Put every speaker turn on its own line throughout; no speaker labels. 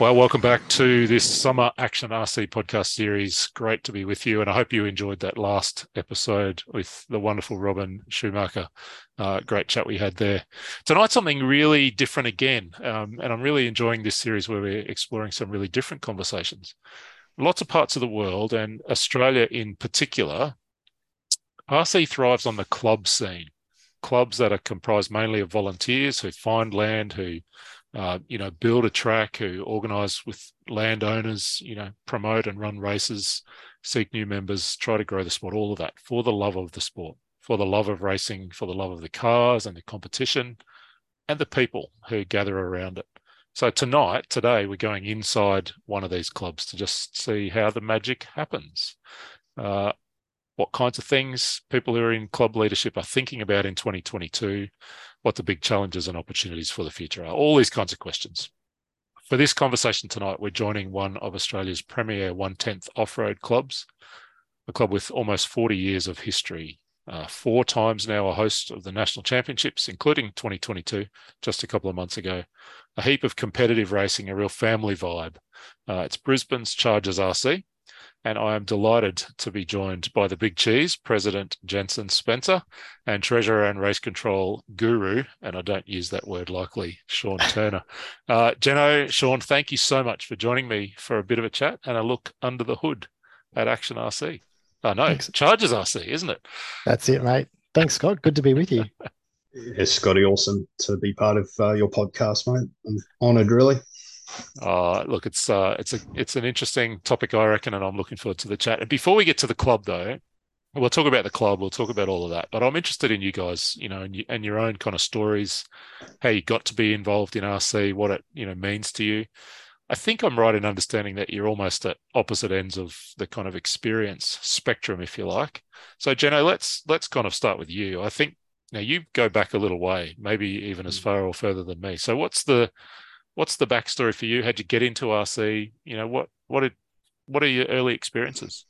Well, welcome back to this Summer Action RC podcast series. Great to be with you. And I hope you enjoyed that last episode with the wonderful Robin Schumacher. Uh, great chat we had there. Tonight, something really different again. Um, and I'm really enjoying this series where we're exploring some really different conversations. Lots of parts of the world, and Australia in particular, RC thrives on the club scene. Clubs that are comprised mainly of volunteers who find land, who uh, you know, build a track, who organise with landowners, you know, promote and run races, seek new members, try to grow the sport, all of that for the love of the sport, for the love of racing, for the love of the cars and the competition, and the people who gather around it. So tonight, today, we're going inside one of these clubs to just see how the magic happens. Uh, what kinds of things people who are in club leadership are thinking about in 2022, what the big challenges and opportunities for the future are, all these kinds of questions. For this conversation tonight, we're joining one of Australia's premier one tenth off road clubs, a club with almost 40 years of history. Uh, four times now a host of the national championships, including 2022, just a couple of months ago. A heap of competitive racing, a real family vibe. Uh, it's Brisbane's Chargers RC, and I am delighted to be joined by the Big Cheese, President Jensen Spencer, and Treasurer and Race Control Guru, and I don't use that word likely, Sean Turner. Uh, Jeno, Sean, thank you so much for joining me for a bit of a chat and a look under the hood at Action RC. Oh, no, Charges Chargers RC, isn't it?
That's it, mate. Thanks, Scott. Good to be with you.
Yes, Scotty, awesome to be part of uh, your podcast, mate. I'm honoured, really.
Uh, look, it's uh, it's a it's an interesting topic, I reckon, and I'm looking forward to the chat. And before we get to the club, though, we'll talk about the club. We'll talk about all of that. But I'm interested in you guys, you know, and, you, and your own kind of stories, how you got to be involved in RC, what it you know means to you. I think I'm right in understanding that you're almost at opposite ends of the kind of experience spectrum, if you like. So, Jeno, let's let's kind of start with you. I think now you go back a little way, maybe even as mm. far or further than me. So, what's the what's the backstory for you? How'd you get into RC? You know, what what did what are your early experiences?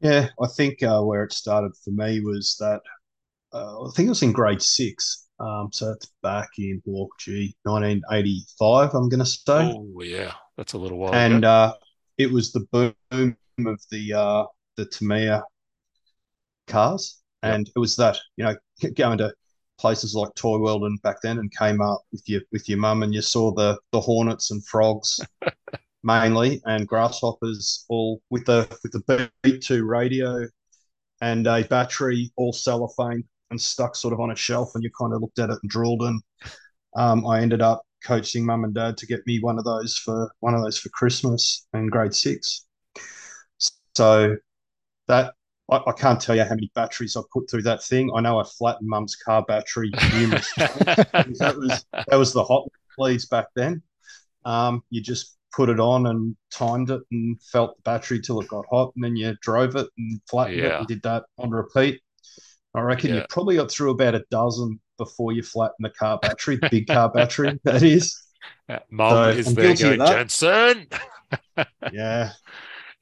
Yeah, I think uh, where it started for me was that uh, I think it was in grade six. Um, so it's back in Walk G, 1985. I'm going to say.
Oh yeah, that's a little while.
And uh, it was the boom of the uh, the Tamiya cars, yep. and it was that you know going to places like Toy World and back then, and came up with your with your mum, and you saw the the hornets and frogs mainly, and grasshoppers, all with the with the Beat Two radio and a battery, all cellophane and stuck sort of on a shelf, and you kind of looked at it and drooled. And um, I ended up coaching mum and dad to get me one of those for one of those for Christmas in grade six. So that I, I, can't tell you how many batteries I've put through that thing. I know I flattened mum's car battery numerous times. that was that was the hot leads back then. Um, you just put it on and timed it and felt the battery till it got hot, and then you drove it and flattened yeah. it and did that on repeat. I reckon yeah. you probably got through about a dozen before you flattened the car battery, the big car battery that is.
Uh, Mum so is I'm there going, Jensen.
yeah.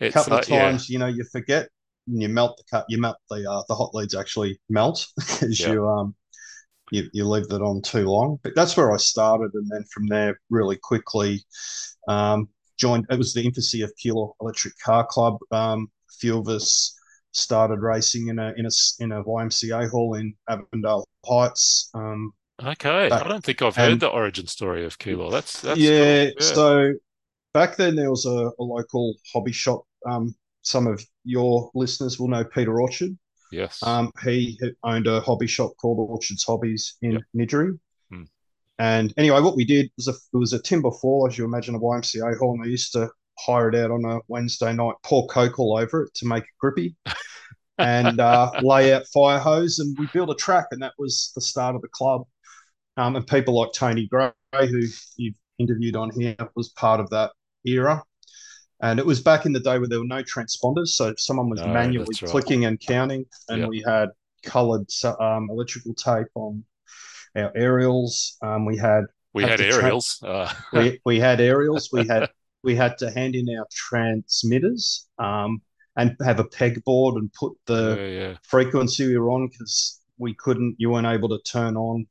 A couple of times, yeah. you know, you forget you melt the cut, you melt the uh, the hot leads actually melt as you um you, you leave that on too long. But that's where I started, and then from there, really quickly um, joined. It was the infancy of Keilor Electric Car Club. Um, a few of us started racing in a in a in a YMCA hall in Avondale Heights. Um,
okay, back, I don't think I've heard the origin story of Keilor. That's, that's
yeah, cool. yeah. So back then there was a, a local hobby shop um, some of your listeners will know Peter Orchard.
Yes.
Um, he owned a hobby shop called Orchard's Hobbies in yep. Niddrie. Hmm. And anyway, what we did was a, it was a timber fall, as you imagine, a YMCA hall, and they used to hire it out on a Wednesday night, pour coke all over it to make it grippy, and uh, lay out fire hose, and we built a track, and that was the start of the club. Um, and people like Tony Gray, who you've interviewed on here, was part of that era. And it was back in the day where there were no transponders, so someone was no, manually clicking and counting, and yep. we had coloured um, electrical tape on our aerials. Um, we had
we had, had aerials. Tra- uh.
we we had aerials. We had we had to hand in our transmitters um, and have a pegboard and put the yeah, yeah. frequency we were on because we couldn't, you weren't able to turn on.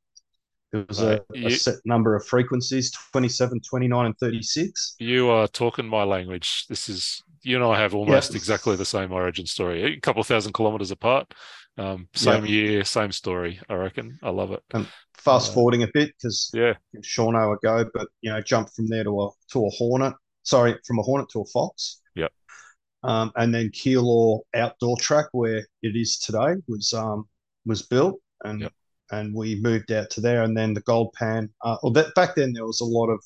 There was a,
You-
a set number of frequencies 27, 29, and 36.
You are talking my language. This is you and I have almost
Yeah.
exactly the same origin story. A couple of thousand kilometers apart. Um, same year, same story. I reckon. I love it.
And fast
Uh,
forwarding a bit because
Yeah.
Sean a go, but you know, jump from there to a to a Hornet. Sorry, from a Hornet to a Fox.
Yep.
Um, and then Keilor outdoor track where it is today was um was built and
Yep.
And we moved out to there and then the Gold Pan. Uh, well, that, back then there was a lot of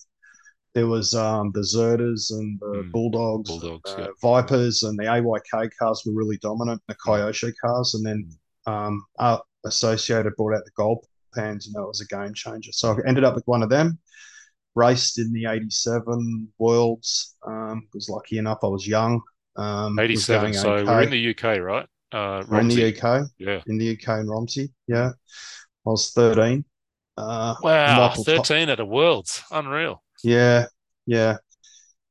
there was um the Zertas and the
Mm.
Bulldogs,
Bulldogs,
uh,
yeah.
Vipers, and the AYK cars were really dominant. The Kyosho cars, and then um, uh, Associated brought out the Gold Pans, and that was a game changer. So I ended up with one of them. Raced in the '87 Worlds. Um, was lucky enough. I was young. Um,
Eighty-seven.
going
So
okay.
we're in the UK, right? Uh,
We're in the UK,
Yeah.
in the UK in Romsey. Yeah, I was 13. Uh,
Wow,
Michael Top-
thirteen at a Worlds. Unreal.
Yeah, yeah,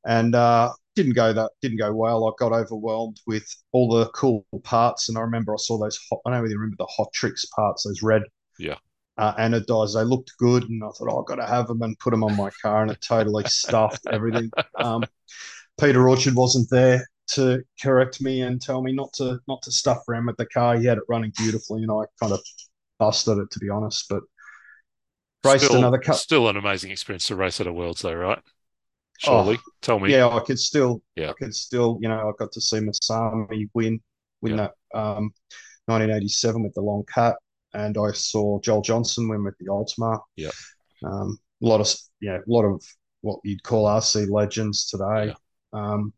and uh, didn't go that didn't go well. I got overwhelmed with all the cool parts, and I remember I saw those. Hot, I don't really remember the hot tricks parts. Those red,
Yeah.
uh, anodized. They looked good, and I thought, oh, I've got to have them and put them on my car, and it totally stuffed everything. Um, Peter Orchard wasn't there to correct me and tell me not to not to stuff around with the car. He had it running beautifully, and I kind of busted it to be honest. But raced
still,
another cup.
Still an amazing experience to race at a Worlds, though, right? Surely. Tell me.
Yeah, I could still,
Yeah.
I could still, you know, I got to see Masami win, win
Yeah.
that um, 1987 with the long cut, and I saw Joel Johnson win with the Ultima.
Yeah.
Um, a lot of, yeah, a lot of what you'd call RC legends today. Um,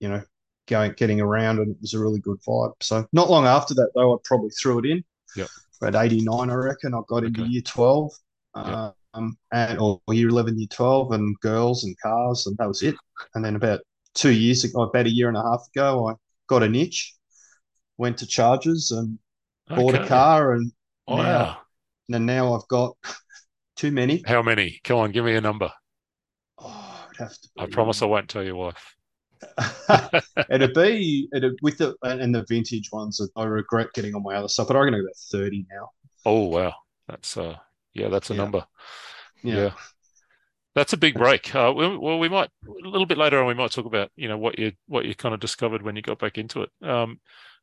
you know, going, getting around, and it was a really good vibe. So not long after that, though, I probably threw it in.
Yep.
At 89, I reckon, I got into year 12.
Yeah.
Um, and or year 11, year 12, and girls and cars, and that was it. And then about two years ago, about a year and a half ago, I got an itch, went to Chargers and bought a car, and
Wow.
now, and now I've got too many.
How many? Come on, give me a number.
Oh, it'd have to
I promise I won't tell your wife.
it'd be it'd, with the and the vintage ones. I regret getting on my other stuff, but I'm going to go about thirty now.
Oh wow, that's uh, yeah, that's a
Yeah.
number.
Yeah.
Yeah. That's a big break. Uh, well, well, we might a little bit later on. We might talk about you know what you what you kind of discovered when you got back into it. Um,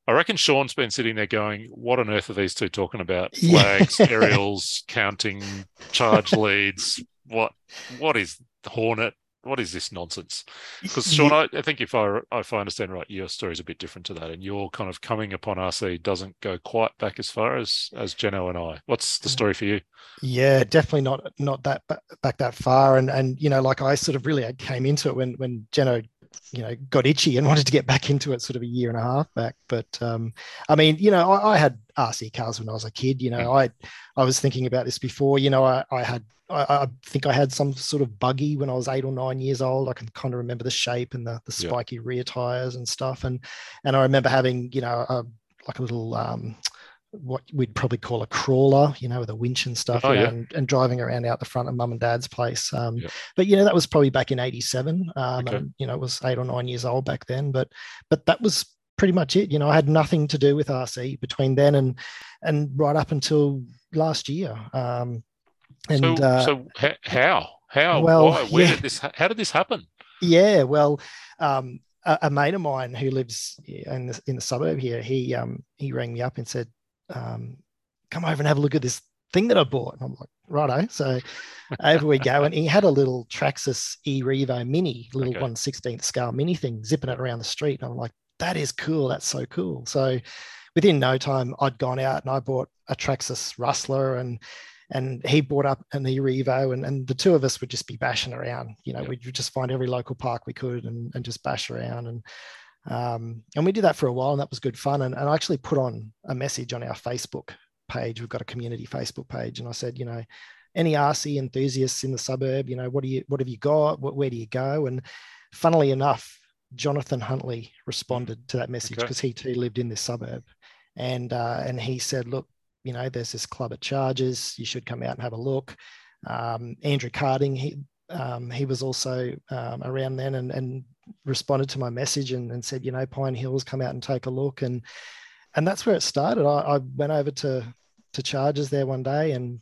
I reckon Sean's been sitting there going, "What on earth are these two talking about?
Yeah.
Flags, aerials, counting, charge leads. What what is Hornet? What is this nonsense?" Because Sean, I, I think if I if I understand right, your story is a bit different to that, and your kind of coming upon RC doesn't go quite back as far as as Jeno and I. What's the mm. story for you?
Yeah, definitely not not that back that far. And and you know, like I sort of really came into it when when Jeno, you know, got itchy and wanted to get back into it sort of a year and a half back. But um, I mean, you know, I, I had RC cars when I was a kid. You know, I I was thinking about this before. You know, I I had. I, I think I had some sort of buggy when I was eight or nine years old. I can kind of remember the shape and the, the
Yeah.
spiky rear tires and stuff. And and I remember having, you know, a, like a little um, what we'd probably call a crawler, you know, with a winch and stuff,
Oh,
you know,
yeah.
and, and driving around out the front of mum and dad's place. Um,
Yeah.
But you know, that was probably back in '87, um,
Okay.
and you know, it was eight or nine years old back then. But but that was pretty much it. You know, I had nothing to do with RC between then and and right up until last year. Um, and
so,
uh,
so how, how,
well,
why, where
yeah.
did this, how did this happen?
Yeah, well, um, a, a mate of mine who lives in the, in the suburb here, he um, he rang me up and said, um, "Come over and have a look at this thing that I bought." And I'm like, "Righto." So over we go, and he had a little Traxxas E Revo Mini, little
Okay.
one sixteenth scale mini thing, zipping it around the street. And I'm like, "That is cool. That's so cool." So within no time, I'd gone out and I bought a Traxxas Rustler and and he brought up an e-revo and, and the two of us would just be bashing around you know
Yep.
we'd just find every local park we could and, and just bash around and um, and we did that for a while and that was good fun and, and i actually put on a message on our facebook page we've got a community facebook page and i said you know any rc enthusiasts in the suburb you know what do you what have you got what, where do you go and funnily enough jonathan huntley responded to that message
Okay.
because he too lived in this suburb and uh, and he said look you know, there's this club at Chargers. You should come out and have a look. Um, Andrew Carding, he um, he was also um, around then and, and responded to my message and, and said, you know, Pine Hills, come out and take a look. And and that's where it started. I, I went over to to Chargers there one day and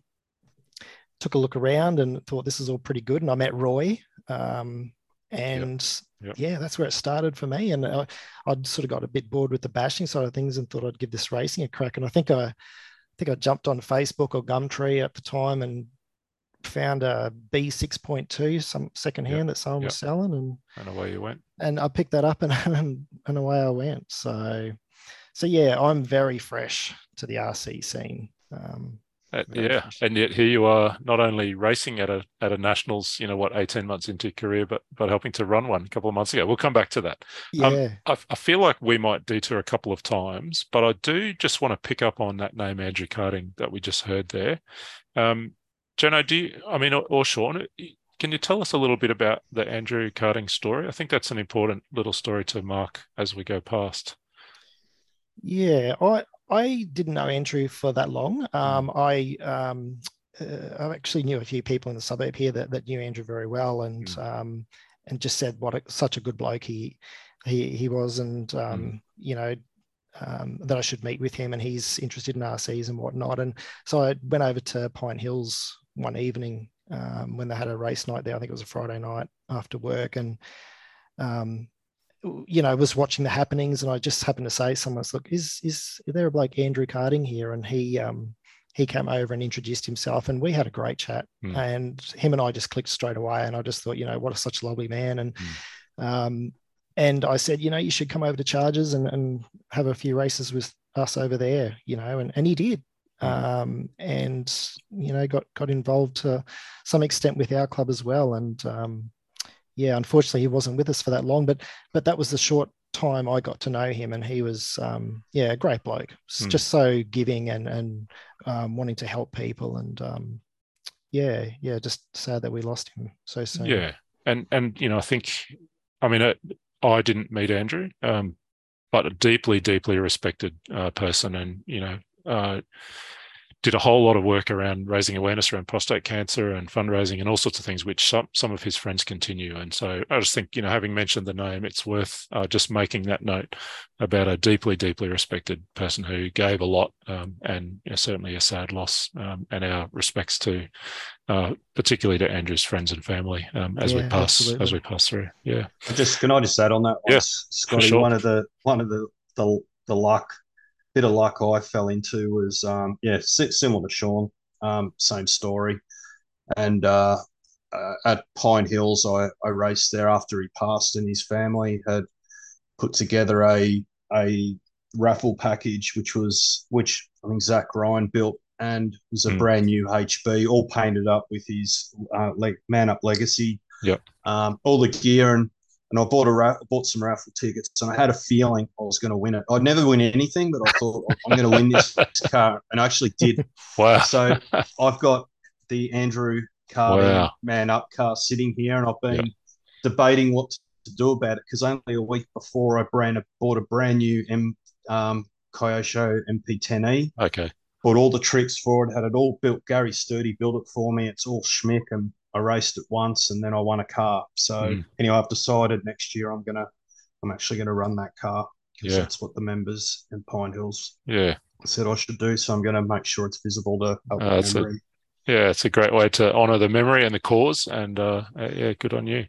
took a look around and thought this is all pretty good. And I met Roy, um, and
Yep.
yeah, that's where it started for me. And I, I'd sort of got a bit bored with the bashing side of things and thought I'd give this racing a crack. And I think I, I think I jumped on Facebook or Gumtree at the time and found a B six point two, some secondhand that someone was selling, and
And away you went.
and I picked that up and and, and away I went. So, so yeah, I'm very fresh to the RC scene. Um,
Uh, yeah,
fresh.
and yet here you are, not only racing at a at a nationals, you know what, eighteen months into your career, but but helping to run one a couple of months ago. We'll come back to that. Um,
yeah,
I, I feel like we might detour a couple of times, but I do just want to pick up on that name Andrew Carding that we just heard there. Um, Jono, do you? I mean, or, or Sean, can you tell us a little bit about the Andrew Carding story? I think that's an important little story to mark as we go past.
yeah. I I didn't know Andrew for that long. Um, I um, uh, I actually knew a few people in the suburb here that, that knew Andrew very well, and
Mm.
um, and just said what a, such a good bloke he he he was, and um, you know. Um, that I should meet with him, and he's interested in RCs and whatnot. And so I went over to Pine Hills one evening um, when they had a race night there. I think it was a Friday night after work, and um, you know, was watching the happenings, and I just happened to say, "Someone's look, is is there a bloke Andrew Carding here?" And he um, he came over and introduced himself, and we had a great chat.
Hmm.
And him and I just clicked straight away, and I just thought, you know, what a such a lovely man, and um, and I said, you know, you should come over to Chargers and, and have a few races with us over there, you know, and and he did.
Hmm.
Um, and you know, got got involved to some extent with our club as well, and um, yeah, unfortunately, he wasn't with us for that long, but but that was the short time I got to know him, and he was um, yeah, a great bloke,
Hmm.
just so giving and and um, wanting to help people, and um, yeah, yeah, just sad that we lost him so soon.
Yeah, and and you know, I think, I mean, uh, I didn't meet Andrew, um, but a deeply, deeply respected uh, person, and you know, uh, did a whole lot of work around raising awareness around prostate cancer and fundraising and all sorts of things, which some some of his friends continue. And so I just think, you know, having mentioned the name, it's worth uh, just making that note about a deeply, deeply respected person who gave a lot, um, and you know, certainly a sad loss. Um, and our respects to, uh, particularly to Andrew's friends and family, um, as we
Yeah,
pass as we pass through. Yeah,
I just can I just add on that? Yes,
Yeah,
Scotty.
sure.
One of the one of the the the luck bit of luck I fell into was um yeah similar to Sean, um same story, and uh, uh, at Pine Hills I I raced there after he passed and his family had put together a a raffle package which was which I think Zach Ryan built and was a
Mm.
brand new HB all painted up with his uh, like man up legacy.
Yep.
Um, all the gear and and I bought a ra- bought some raffle tickets, and I had a feeling I was going to win it. I'd never win anything, but I thought I'm going to win this car, and I actually did.
wow.
So I've got the Andrew Carding
Wow.
Man Up car sitting here, and I've been
Yep.
debating what to do about it because only a week before I brand bought a brand new M um, Kyosho MP10E.
okay,
Bought all the tricks for it, had it all built. Gary Sturdy built it for me. It's all schmick, and I raced it once, and then I won a car. So
Mm.
anyway, I've decided next year I'm gonna, I'm actually gonna run that car because
Yeah.
that's what the members in Pine Hills
yeah,
said I should do. So I'm gonna make sure it's visible to help
Uh, a- yeah. It's a great way to honour the memory and the cause, and uh, uh, yeah, good on you.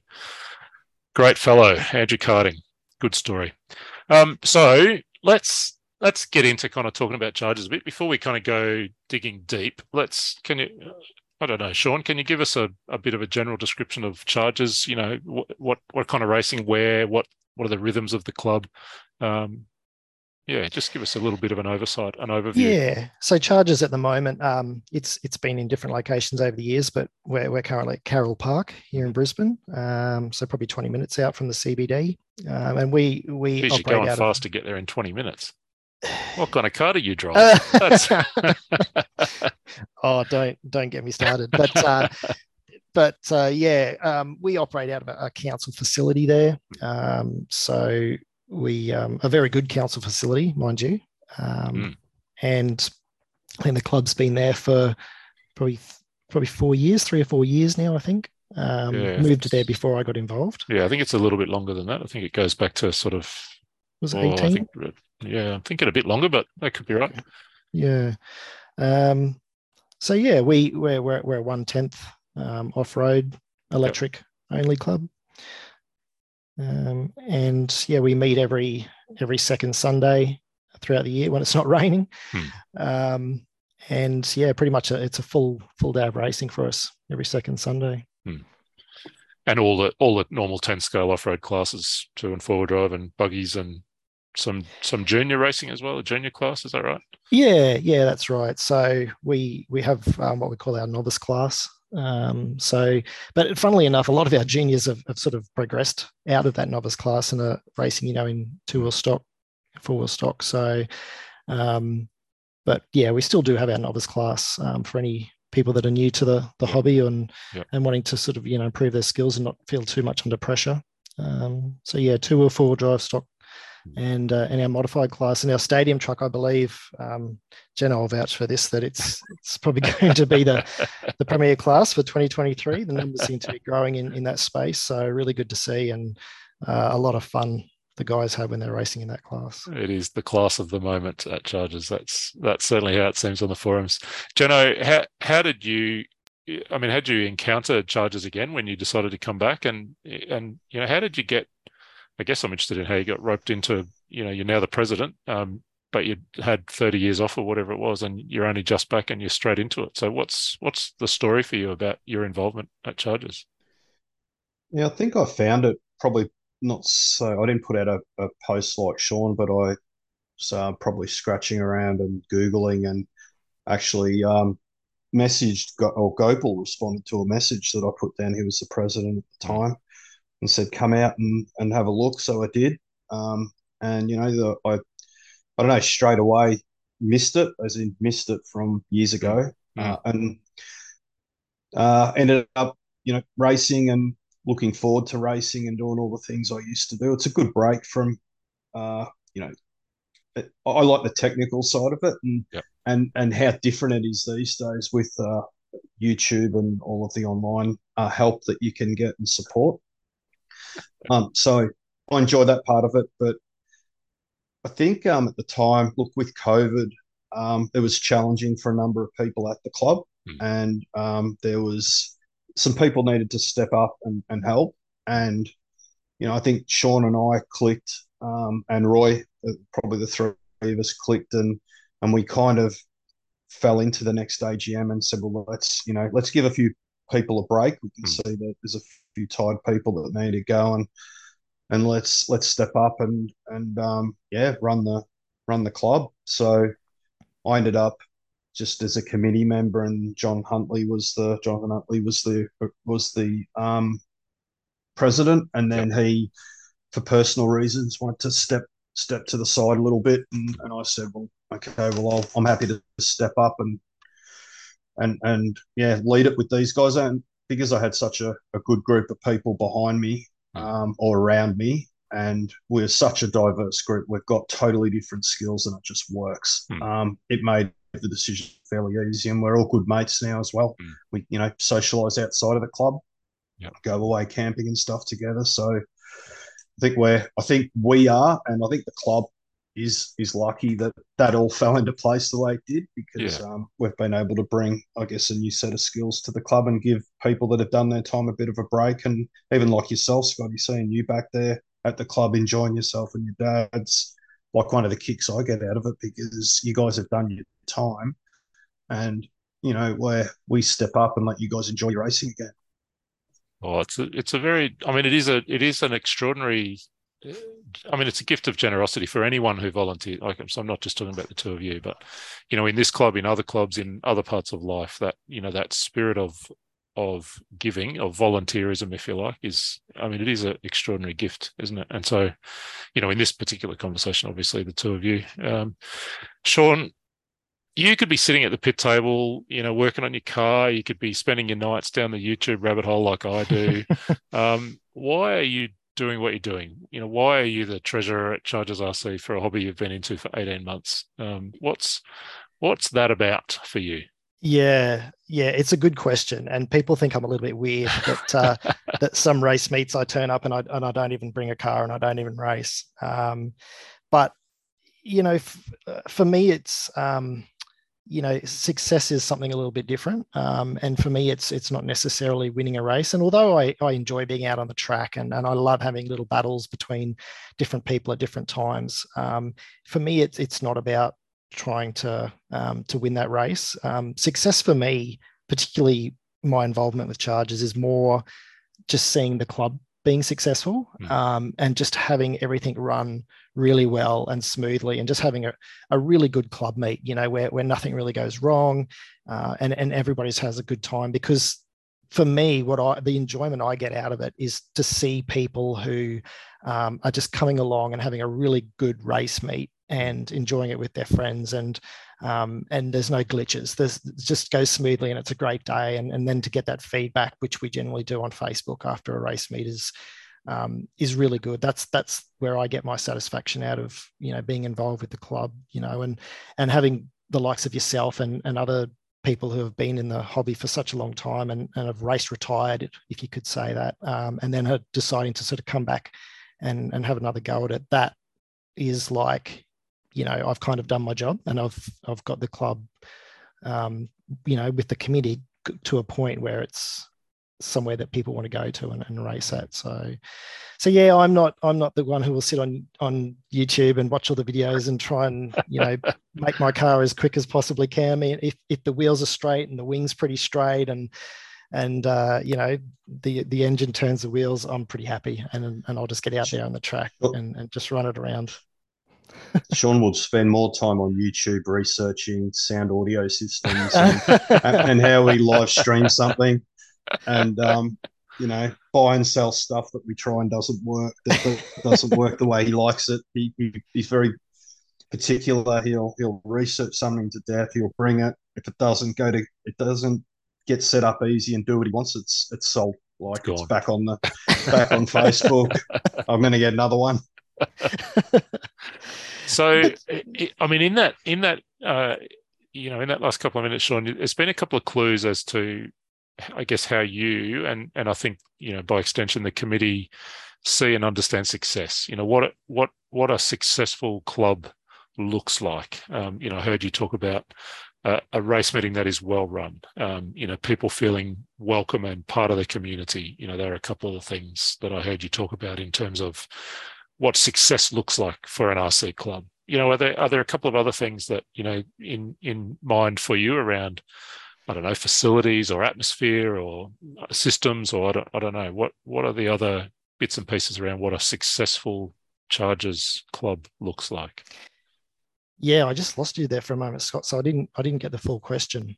Great fellow, Andrew Carding. Good story. Um, so let's let's get into kind of talking about Chargers a bit before we kind of go digging deep. Let's can you I don't know, Sean, can you give us a, a bit of a general description of Chargers? You know, what what, what kind of racing, where, what what are the rhythms of the club? Um, yeah, just give us a little bit of an oversight, an overview.
Yeah. So Chargers at the moment, um, it's it's been in different locations over the years, but we're, we're currently at Carroll Park here in Brisbane. Um, so probably 20 minutes out from the CBD. Um, and we we
you're
operate
going
out
fast to get there in 20 minutes. What kind of car do you drive? That's-
oh, don't don't get me started. But uh, but uh, yeah, um, we operate out of a, a council facility there. Um, so we um, a very good council facility, mind you. Um,
Mm.
And I think the club's been there for probably probably four years, three or four years now. I think. Um,
Yeah.
Moved there before I got involved.
yeah, I think it's a little bit longer than that. I think it goes back to sort of,
Was it
well, I
18?
think, yeah, I'm thinking a bit longer, but that could be right.
Yeah. Um, so yeah, we we're we're, we're one tenth um, off road electric yep. only club. Um, and yeah, we meet every every second Sunday throughout the year when it's not raining. Hmm. Um, and yeah, pretty much a, it's a full full day of racing for us every second Sunday.
Hmm. And all the all the normal ten scale off road classes, two and four wheel drive, and buggies, and some some junior racing as well, a junior class. Is that right?
Yeah, yeah, that's right. So we we have um, what we call our novice class. Um, so, but funnily enough, a lot of our juniors have, have, sort of progressed out of that novice class and are racing, you know, in two wheel stock, four wheel stock. So, um, but yeah, we still do have our novice class um, for any people that are new to the the hobby and and wanting to sort of you know improve their skills and not feel too much under pressure. Um, so yeah, two wheel four wheel drive stock and uh, in our modified class and our stadium truck, I believe, um, Jenna will vouch for this that it's it's probably going to be the the premier class for 2023. The numbers seem to be growing in in that space, so really good to see and uh, a lot of fun the guys have when they're racing in that class.
It is the class of the moment at Chargers. That's that's certainly how it seems on the forums. Jono, how how did you I mean, had you encounter Chargers again when you decided to come back, and and you know, how did you get I guess I'm interested in how you got roped into, you know, you're now the president, um, but you had 30 years off or whatever it was, and you're only just back and you're straight into it. So what's what's the story for you about your involvement at Chargers?
Yeah, I think I found it probably not so. I didn't put out a, a post like Sean, but I was uh, probably scratching around and googling and actually um, messaged or Gopal responded to a message that I put down. He was the president at the time and said, "Come out and, and have a look." So I did, um, and you know, the, I I don't know straight away missed it, as in missed it from years ago, mm. uh, and uh, ended up you know racing and looking forward to racing and doing all the things I used to do. It's a good break from uh, you know. It, I like the technical side of it, and and and how different it is these days with uh, YouTube and all of the online uh, help that you can get and support. Um, so I enjoy that part of it, but I think um, at the time, look, with COVID, um, it was challenging for a number of people at the club, mm. and um, there was some people needed to step up and, and, help. And you know, I think Sean and I clicked, um, and Roy, uh, probably the three of us clicked, and and we kind of fell into the next AGM and said, well, let's you know, let's give a few people a break. We can mm. see that there's a few tired people that need to go and let's let's step up and and um, yeah run the run the club. So I ended up just as a committee member, and John Huntley was the Jonathan Huntley was the was the um, president, and then he, for personal reasons, wanted to step step to the side a little bit, and, and I said, well, okay, well, i am happy to step up and and and yeah, lead it with these guys. And because I had such a, a good group of people behind me hmm. um, or around me, and we're such a diverse group, we've got totally different skills, and it just works. Mm. Um, it made the decision fairly easy, and we're all good mates now as well. Mm. We, you know, socialize outside of the club, yep. go away camping and stuff together. So I think we're, I think we are, and I think the club is is lucky that that all fell into place the way it did because yeah. um, we've been able to bring, I guess, a new set of skills to the club and give people that have done their time a bit of a break. And even like yourself, Scotty, seeing you back there at the club enjoying yourself and your dad's like one of the kicks I get out of it because you guys have done your time, and you know where we step up and let you guys enjoy your racing again.
Oh, it's a, it's a very, I mean, it is a, it is an extraordinary I mean, it's a gift of generosity for anyone who volunteers. Like, so I'm not just talking about the two of you, but you know, in this club, in other clubs, in other parts of life, that you know, that spirit of of giving, of volunteerism, if you like, is. I mean, it is an extraordinary gift, isn't it? And so, you know, in this particular conversation, obviously, the two of you, um, Sean, you could be sitting at the pit table, you know, working on your car. You could be spending your nights down the YouTube rabbit hole like I do. um, why are you doing what you're doing? You know, why are you the treasurer at Chargers RC for a hobby you've been into for 18 months? Um, what's what's that about for you?
Yeah, yeah, it's a good question, and people think I'm a little bit weird that uh, that some race meets I turn up and I and I don't even bring a car and I don't even race. Um, but you know, f- uh, for me, it's um, you know, success is something a little bit different. Um, and for me, it's it's not necessarily winning a race. And although I, I enjoy being out on the track and, and I love having little battles between different people at different times, um, for me, it's it's not about trying to um, to win that race. Um, success for me, particularly my involvement with Chargers is more just seeing the club being successful mm. um, and just having everything run really well and smoothly and just having a, a really good club meet, you know, where, where nothing really goes wrong uh, and, and everybody's has a good time because for me, what I the enjoyment I get out of it is to see people who um, are just coming along and having a really good race meet and enjoying it with their friends and um, and there's no glitches. There's just goes smoothly and it's a great day. And, and then to get that feedback, which we generally do on Facebook after a race meet, is um, is really good. That's that's where I get my satisfaction out of you know being involved with the club, you know, and and having the likes of yourself and and other people who have been in the hobby for such a long time and, and have race retired, if you could say that, um, and then are deciding to sort of come back and and have another go at it. That is like you know I've kind of done my job and I've I've got the club um, you know with the committee to a point where it's somewhere that people want to go to and, and, race at. So so yeah i'm not i'm not the one who will sit on on youtube and watch all the videos and try and you know make my car as quick as possibly can. I mean, if, if the wheels are straight and the wings pretty straight and and uh, you know the the engine turns the wheels i'm pretty happy and and i'll just get out there on the track and, and just run it around
Sean will spend more time on YouTube researching sound audio systems and, and how we live stream something, and um, you know, buy and sell stuff that we try and doesn't work that doesn't work the way he likes it. He, he, he's very particular. He'll he'll research something to death. He'll bring it. If it doesn't go to, it doesn't get set up easy and do what he wants. It's it's sold. Like it's, it's back on the back on Facebook. I'm going to get another one.
So, I mean, in that, in that, uh, you know, in that last couple of minutes, Sean, there's been a couple of clues as to, I guess, how you and and I think you know by extension the committee see and understand success. You know what what what a successful club looks like. Um, you know, I heard you talk about uh, a race meeting that is well run. Um, you know, people feeling welcome and part of the community. You know, there are a couple of things that I heard you talk about in terms of what success looks like for an RC club. You know, are there are there a couple of other things that you know in in mind for you around? I don't know facilities or atmosphere or systems or I don't, I don't know what what are the other bits and pieces around what a successful Chargers club looks like.
Yeah, I just lost you there for a moment, Scott. So I didn't I didn't get the full question.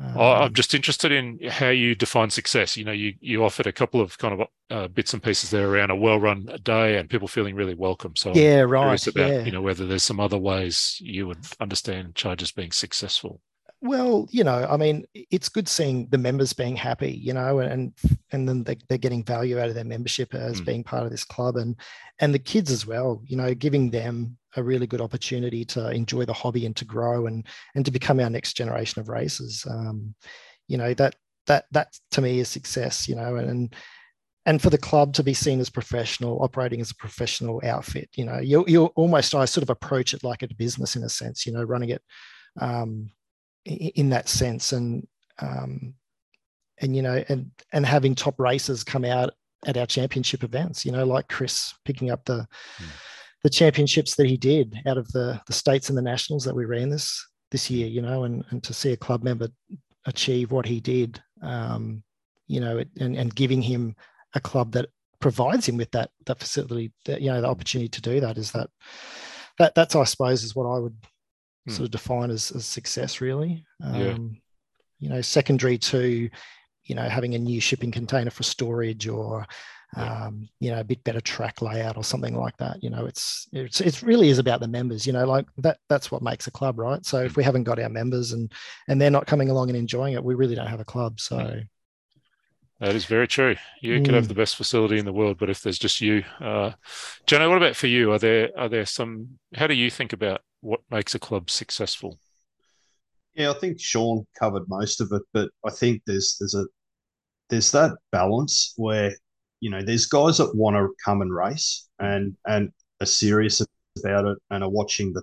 Um, I'm just interested in how you define success. You know, you you offered a couple of kind of uh, bits and pieces there around a well-run day and people feeling really welcome. So
yeah, I'm right.
About
yeah.
you know whether there's some other ways you would understand Chargers being successful.
Well, you know, I mean, it's good seeing the members being happy, you know, and and then they, are getting value out of their membership as mm. being part of this club, and and the kids as well, you know, giving them a really good opportunity to enjoy the hobby and to grow and and to become our next generation of racers. Um, you know that that that to me is success. You know, and and for the club to be seen as professional, operating as a professional outfit. You know, you you almost I sort of approach it like a business in a sense. You know, running it. Um, in that sense and um, and you know and and having top racers come out at our championship events you know like chris picking up the mm. The championships that he did out of the the states and the nationals that we ran this this year you know and and to see a club member achieve what he did um, you know and and giving him a club that provides him with that that facility that you know the opportunity to do that is that that that's i suppose is what i would hmm. sort of define as, as success, really. Um, yeah. You know, secondary to, you know, having a new shipping container for storage or, yeah. um, you know, a bit better track layout or something like that. You know, it's it's it really is about the members. You know, like that that's what makes a club, right? So if we haven't got our members and and they're not coming along and enjoying it, we really don't have a club. So.
Hmm. That is very true. You mm. could have the best facility in the world, but if there's just you, uh, Jono, what about for you? Are there are there some? How do you think about what makes a club successful?
Yeah, I think Sean covered most of it, but I think there's there's a there's that balance where you know there's guys that want to come and race and and are serious about it and are watching the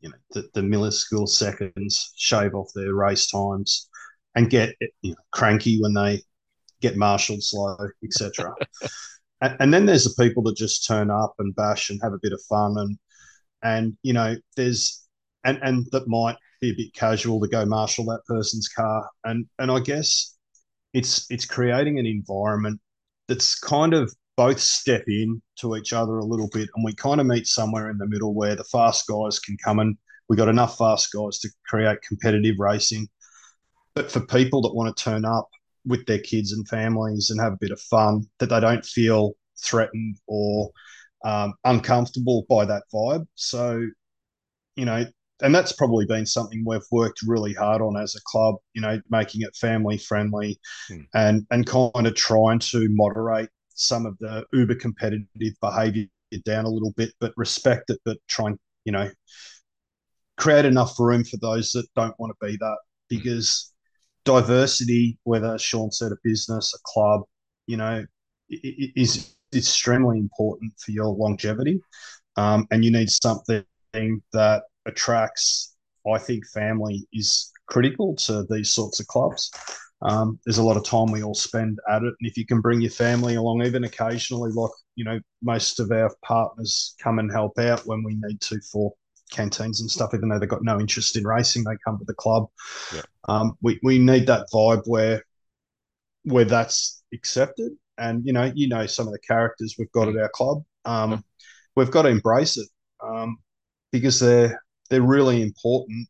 you know the, the minuscule seconds, shave off their race times, and get you know, cranky when they get marshalled slow, etc. and, and then there's the people that just turn up and bash and have a bit of fun and and you know there's and and that might be a bit casual to go marshal that person's car and and I guess it's it's creating an environment that's kind of both step in to each other a little bit and we kind of meet somewhere in the middle where the fast guys can come and we got enough fast guys to create competitive racing but for people that want to turn up with their kids and families and have a bit of fun that they don't feel threatened or um, uncomfortable by that vibe. So, you know, and that's probably been something we've worked really hard on as a club. You know, making it family friendly, hmm. and and kind of trying to moderate some of the uber competitive behaviour down a little bit, but respect it, but try and you know create enough room for those that don't want to be that because diversity, whether Sean said a business, a club, you know, is extremely important for your longevity. Um, and you need something that attracts, I think, family is critical to these sorts of clubs. Um, there's a lot of time we all spend at it. And if you can bring your family along, even occasionally, like, you know, most of our partners come and help out when we need to for canteens and stuff, even though they've got no interest in racing, they come to the club. Yeah. Um, we, we need that vibe where where that's accepted. And you know, you know some of the characters we've got at our club. Um, yeah. We've got to embrace it um, because they're they're really important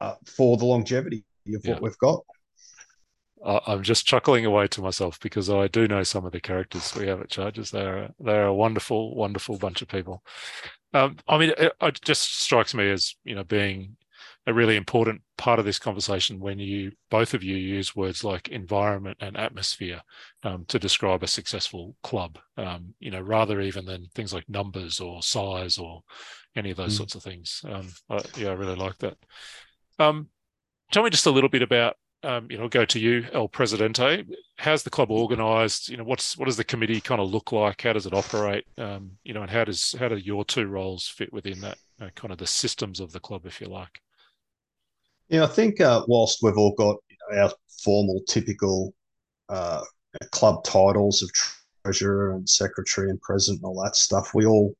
uh, for the longevity of yeah. what we've got.
I'm just chuckling away to myself because I do know some of the characters we have at Chargers. They're they're a wonderful, wonderful bunch of people. Um, I mean, it, it, just strikes me as you know being a really important part of this conversation when you both of you use words like environment and atmosphere um, to describe a successful club. Um, you know, rather even than things like numbers or size or any of those mm. sorts of things. Um, I, yeah, I really like that. Um, tell me just a little bit about um, you know, go to you, El Presidente. How's the club organised? You know, what's what does the committee kind of look like? How does it operate? Um, you know, and how does how do your two roles fit within that uh, kind of the systems of the club, if you like?
Yeah, I think uh, whilst we've all got our formal, typical uh, club titles of treasurer and secretary and president and all that stuff, we all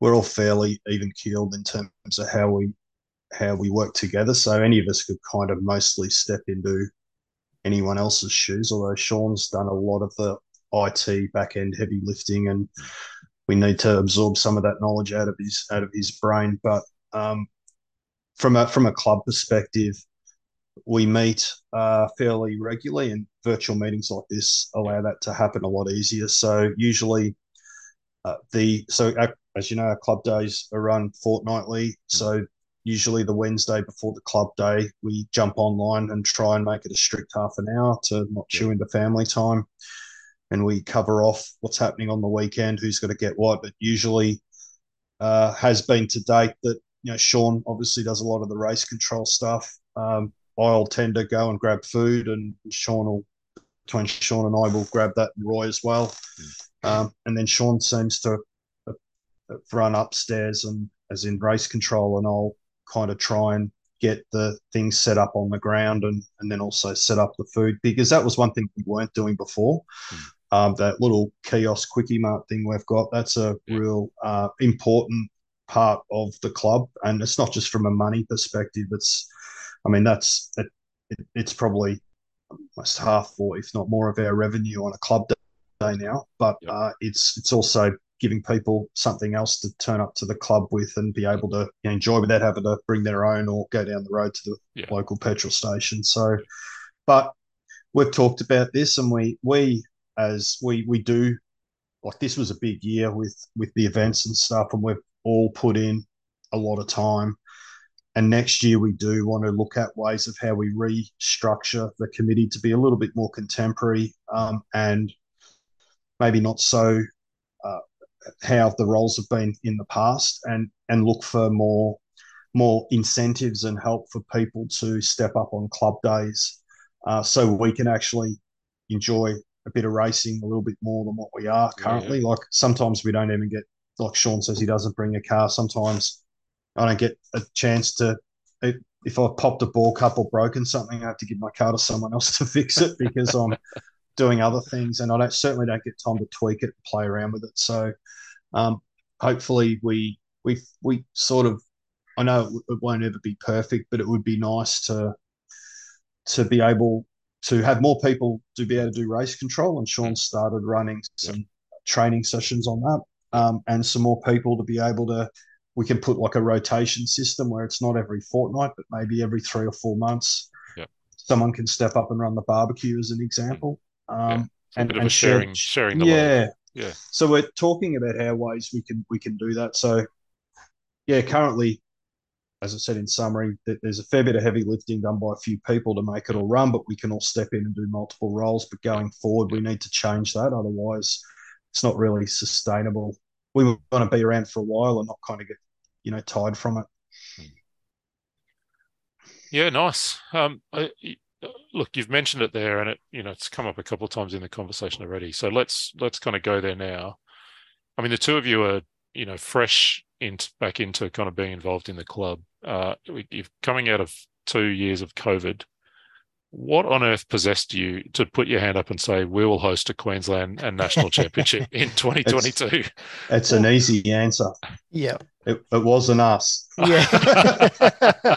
we're all fairly even keeled in terms of how we how we work together. So any of us could kind of mostly step into anyone else's shoes. Although Sean's done a lot of the IT back end heavy lifting, and we need to absorb some of that knowledge out of his out of his brain. But um, from a from a club perspective, we meet uh, fairly regularly, and virtual meetings like this allow that to happen a lot easier. So usually, uh, the so our, as you know, our club days are run fortnightly. So usually the Wednesday before the club day, we jump online and try and make it a strict half an hour to not chew into family time. And we cover off what's happening on the weekend, who's going to get what. But usually uh, has been to date that, you know, Sean obviously does a lot of the race control stuff. Um, I'll tend to go and grab food, and Sean will, between Sean and I, will grab that and Roy as well. Mm. Um, and then Sean seems to uh, run upstairs and as in race control, and I'll kind of try and get the things set up on the ground and, and then also set up the food because that was one thing we weren't doing before. Mm. Um, that little kiosk quickie mart thing we've got, that's a yeah. real uh, important part of the club. And it's not just from a money perspective. It's, I mean, that's, it, it, it's probably almost half or if not more of our revenue on a club day now, but uh, it's, it's also giving people something else to turn up to the club with and be able to enjoy without having to bring their own or go down the road to the yeah. local petrol station. So, but we've talked about this, and we we as we we do like this was a big year with with the events and stuff, and we've all put in a lot of time. And next year, we do want to look at ways of how we restructure the committee to be a little bit more contemporary um, and maybe not so uh, how the roles have been in the past and and look for more more incentives and help for people to step up on club days uh, so we can actually enjoy a bit of racing a little bit more than what we are currently. Yeah. Like sometimes we don't even get, like Sean says, he doesn't bring a car. Sometimes I don't get a chance to. If I've popped a ball cup or broken something, I have to give my car to someone else to fix it because I'm doing other things, and I don't certainly don't get time to tweak it, and play around with it. So, um, hopefully, we we we sort of. I know it won't ever be perfect, but it would be nice to to be able to have more people to be able to do race control. And Sean started running some training sessions on that, um, and some more people to be able to. We can put like a rotation system where it's not every fortnight, but maybe every three or four months.
Yep.
Someone can step up and run the barbecue as an example. Um,
A
and,
bit of
and
a sharing,
share-
sharing the load.
yeah,
Yeah.
So we're talking about how ways we can we can do that. So yeah, currently, as I said in summary, there's a fair bit of heavy lifting done by a few people to make it all run, but we can all step in and do multiple roles. But going forward, we need to change that. Otherwise, it's not really sustainable. We want to be around for a while and not kind of get you know tired from it.
Yeah, nice. Um, I, look, you've mentioned it there, and it you know it's come up a couple of times in the conversation already. So let's let's kind of go there now. I mean, the two of you are you know fresh into back into kind of being involved in the club. Uh, you're coming out of two years of COVID. What on earth possessed you to put your hand up and say we will host a Queensland and national championship in 2022?
It's an easy answer.
Yeah.
It, it wasn't us.
Yeah.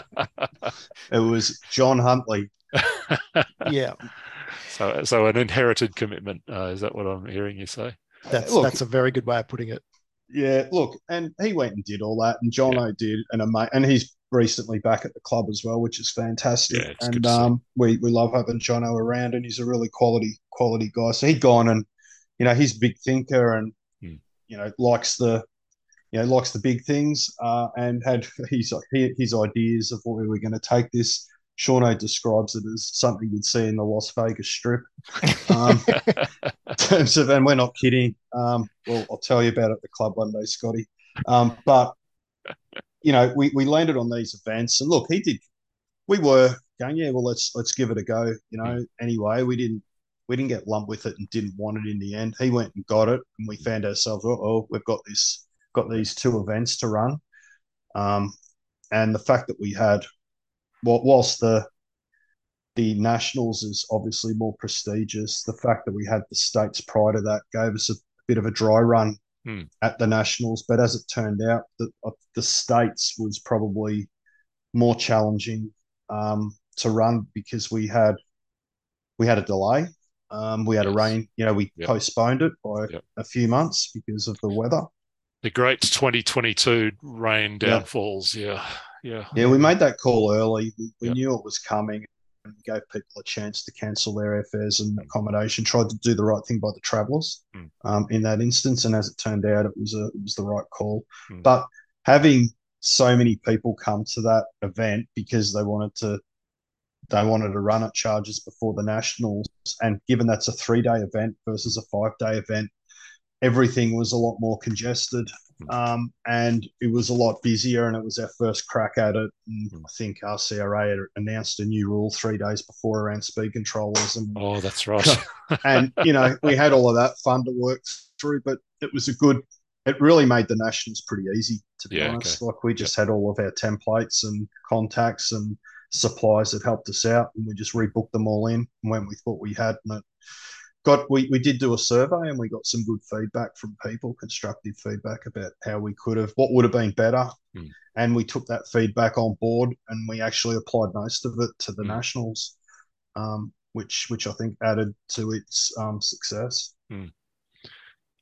It was John Huntley.
yeah.
so, so an inherited commitment. Uh, is that what I'm hearing you say?
That's
Look-
that's a very good way of putting it.
Yeah, look, and he went and did all that, and Jono did, and a mate, and he's recently back at the club as well, which is fantastic.
Yeah,
and um, we we love having Jono around, and he's a really quality quality guy. So he'd gone and, you know, he's a big thinker, and
Hmm.
you know likes the, you know, likes the big things, uh, and had his his ideas of where we were going to take this. Shauno describes it as something you'd see in the Las Vegas Strip. Um, in terms of, and we're not kidding. Um, well, I'll tell you about it at the club one day, Scotty. Um, but you know, we we landed on these events, and look, he did. We were going, yeah, well, let's let's give it a go. You know, anyway, we didn't we didn't get lumped with it and didn't want it in the end. He went and got it, and we found ourselves, oh, oh we've got this, got these two events to run, um, and the fact that we had, well, whilst the the nationals is obviously more prestigious. The fact that we had the states prior to that gave us a bit of a dry run
Hmm.
at the nationals. But as it turned out, the uh, the states was probably more challenging um, to run because we had we had a delay. Um, we had a rain. You know, we
Yep.
postponed it by
Yep.
a few months because of the weather.
The great 2022 rain
Yeah.
downfalls. Yeah. Yeah.
Yeah, we made that call early. We, we
Yep.
knew it was coming and gave people a chance to cancel their airfares and accommodation. Tried to do the right thing by the travellers
Mm.
um, in that instance, and as it turned out, it was a it was the right call.
Mm.
But having so many people come to that event because they wanted to they wanted to run at Chargers before the nationals, and given that's a three day event versus a five day event, everything was a lot more congested um, and it was a lot busier and it was our first crack at it. And
Mm.
i think rcra announced a new rule three days before around speed controllers and,
Oh, that's right.
and you know we had all of that fun to work through but it was a good it really made the nationals pretty easy to be
Yeah,
honest. Like we just had all of our templates and contacts and supplies that helped us out and we just rebooked them all in and went with what we had and it got we, we did do a survey and we got some good feedback from people constructive feedback about how we could have what would have been better
Hmm.
and we took that feedback on board and we actually applied most of it to the
Hmm.
nationals um, which which i think added to its um, success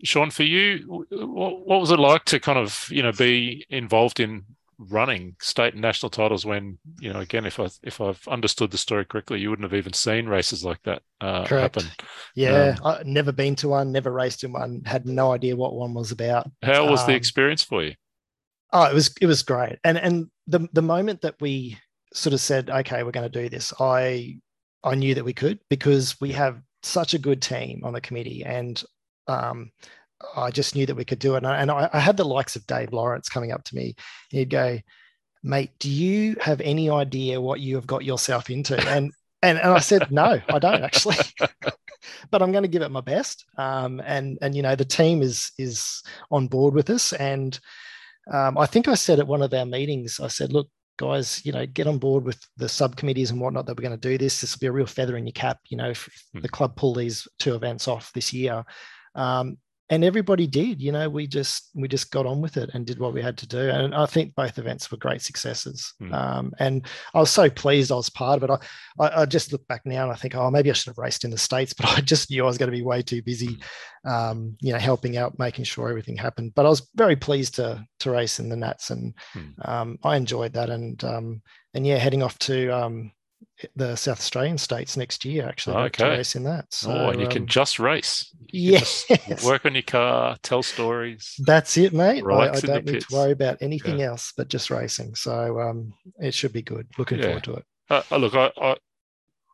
Sean, for you, what, what was it like to kind of, you know, be involved in running state and national titles when, you know, again, if I if I've understood the story correctly, you wouldn't have even seen races like that uh, happen.
Yeah. I never been to one, never raced in one, had no idea what one was about.
How was the
Um,
experience for you?
Oh, it was it was great. And and the the moment that we sort of said, okay, we're going to do this, I I knew that we could because we have such a good team on the committee, and um, I just knew that we could do it. And I, and I, I had the likes of Dave Lawrence coming up to me. He'd go, "Mate, do you have any idea what you have got yourself into?" And and, and I said, "No, I don't actually." but I'm going to give it my best. Um, and and you know the team is is on board with us, and um, I think I said at one of our meetings, I said, look, guys, you know, get on board with the subcommittees and whatnot that we're going to do this. This will be a real feather in your cap, you know, if
Hmm.
the club pull these two events off this year. Um, and everybody did, you know, we just we just got on with it and did what we had to do. And I think both events were great successes.
Hmm.
Um, and I was so pleased I was part of it. I, I, I just look back now and I think, oh, maybe I should have raced in the States, but I just knew I was going to be way too busy, um, you know, helping out, making sure everything happened. But I was very pleased to to race in the Nats and
Hmm.
um, I enjoyed that. And um, and yeah, heading off to um, the South Australian states next year, actually,
Okay.
race in that. So,
oh, and you can
um,
just race.
Yes.
just work on your car, tell stories.
That's it, mate. I, I
Relax in the
don't need
pits.
to worry about anything else but just racing. So um, it should be good. Looking
Yeah.
forward to it.
Uh, uh, look, I, I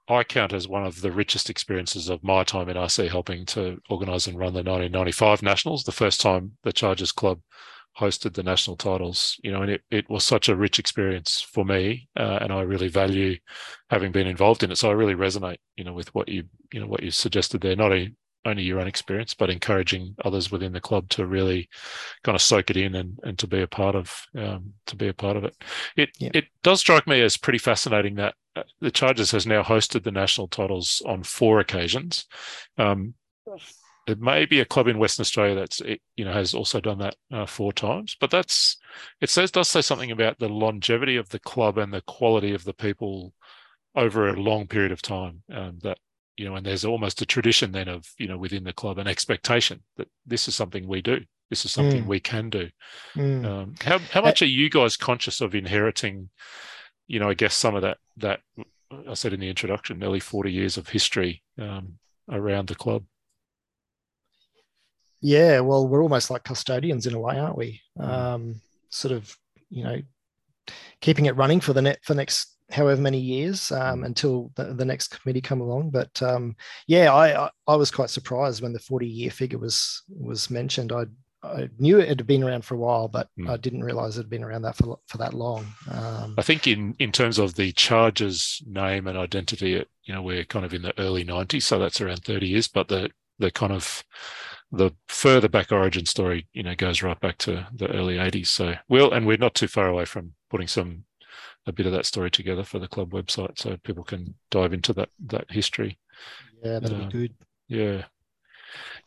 I count as one of the richest experiences of my time in RC helping to organise and run the 1995 Nationals, the first time the Chargers Club hosted the national titles. You know, and it, it was such a rich experience for me, uh, and I really value having been involved in it. So I really resonate, you know, with what you you know what you suggested there. Not a, only your own experience, but encouraging others within the club to really kind of soak it in and, and to be a part of um, to be a part of it. It
Yeah.
it does strike me as pretty fascinating that uh, the Chargers has now hosted the national titles on four occasions. Um, it may be a club in Western Australia that's you know has also done that uh, four times, but that's it says does say something about the longevity of the club and the quality of the people over a long period of time. Um, that you know, and there's almost a tradition then of you know within the club an expectation that this is something we do. This is something
Mm.
we can do.
Mm.
Um, how how much are you guys conscious of inheriting? You know, I guess some of that that I said in the introduction, nearly forty years of history um, around the club.
Yeah, well, we're almost like custodians in a way, aren't we?
Mm.
Um, sort of, you know, keeping it running for the net for next however many years um,
Mm.
until the, the next committee come along. But um, yeah, I, I I was quite surprised when the forty year figure was was mentioned. I I knew it had been around for a while, but
Mm.
I didn't realize it had been around that for for that long. Um,
I think in in terms of the Chargers name and identity, it, you know, we're kind of in the early '90s, so that's around 30 years. But the the kind of the further back origin story, you know, goes right back to the early '80s. So we'll and we're not too far away from putting some a bit of that story together for the club website, so people can dive into that that history.
yeah, that'll
Yeah.
be good.
Yeah.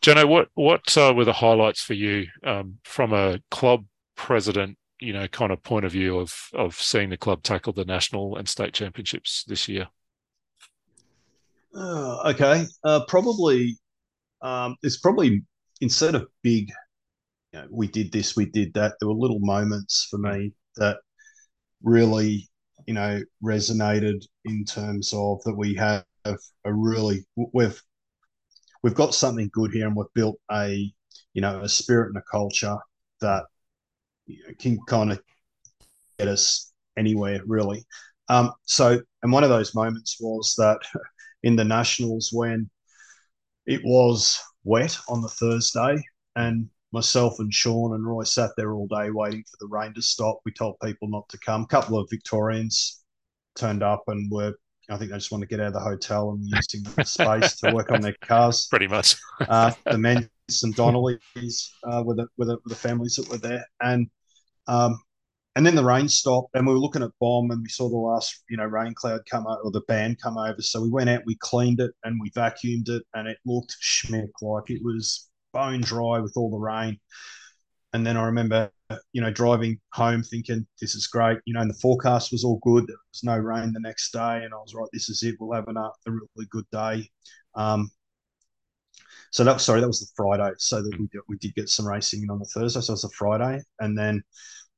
Jano, what what uh, were the highlights for you um, from a club president, you know, kind of point of view of of seeing the club tackle the national and state championships this year?
Uh, okay, uh, probably um, it's probably instead of big, you know, we did this, we did that. There were little moments for me that really, you know, resonated in terms of that we have a really we've we've got something good here, and we've built a you know a spirit and a culture that you know, can kind of get us anywhere really. Um, so, and one of those moments was that in the Nationals when it was wet on the Thursday, and myself and Sean and Roy sat there all day waiting for the rain to stop. We told people not to come. A couple of Victorians turned up and were, I think they just wanted to get out of the hotel and using the space to work on their cars.
Pretty much.
Uh, the men and Donnellys uh, were, the, were, the, were the families that were there. And um, and then the rain stopped, and we were looking at BOM, and we saw the last, you know, rain cloud come over, or the band come over. So we went out, we cleaned it, and we vacuumed it, and it looked schmick like it was bone dry with all the rain. And then I remember, you know, driving home thinking, this is great. You know, and the forecast was all good. There was no rain the next day. And I was right, this is it. We'll have an, a really good day. Um, so that was, sorry, that was the Friday. So that we did, we did get some racing in on the Thursday. So it was the Friday. And then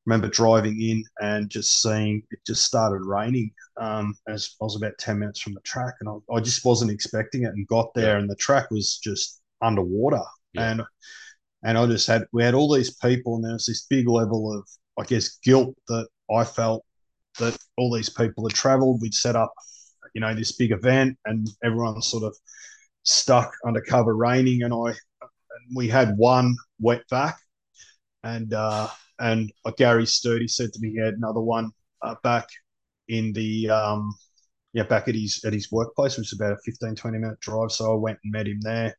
remember driving in and just seeing it just started raining um, as I was about 10 minutes from the track. And I, I just wasn't expecting it and got there.
Yeah.
And the track was just underwater.
Yeah.
And and I just had we had all these people, and there was this big level of, I guess, guilt that I felt that all these people had travelled. We'd set up, you know, this big event, and everyone sort of stuck under cover raining, and I and we had one wet vac, and uh, and uh, Gary Sturdy said to me he had another one uh, back in the um, yeah back at his at his workplace, which was about a 15, 20 minute drive. So I went and met him there,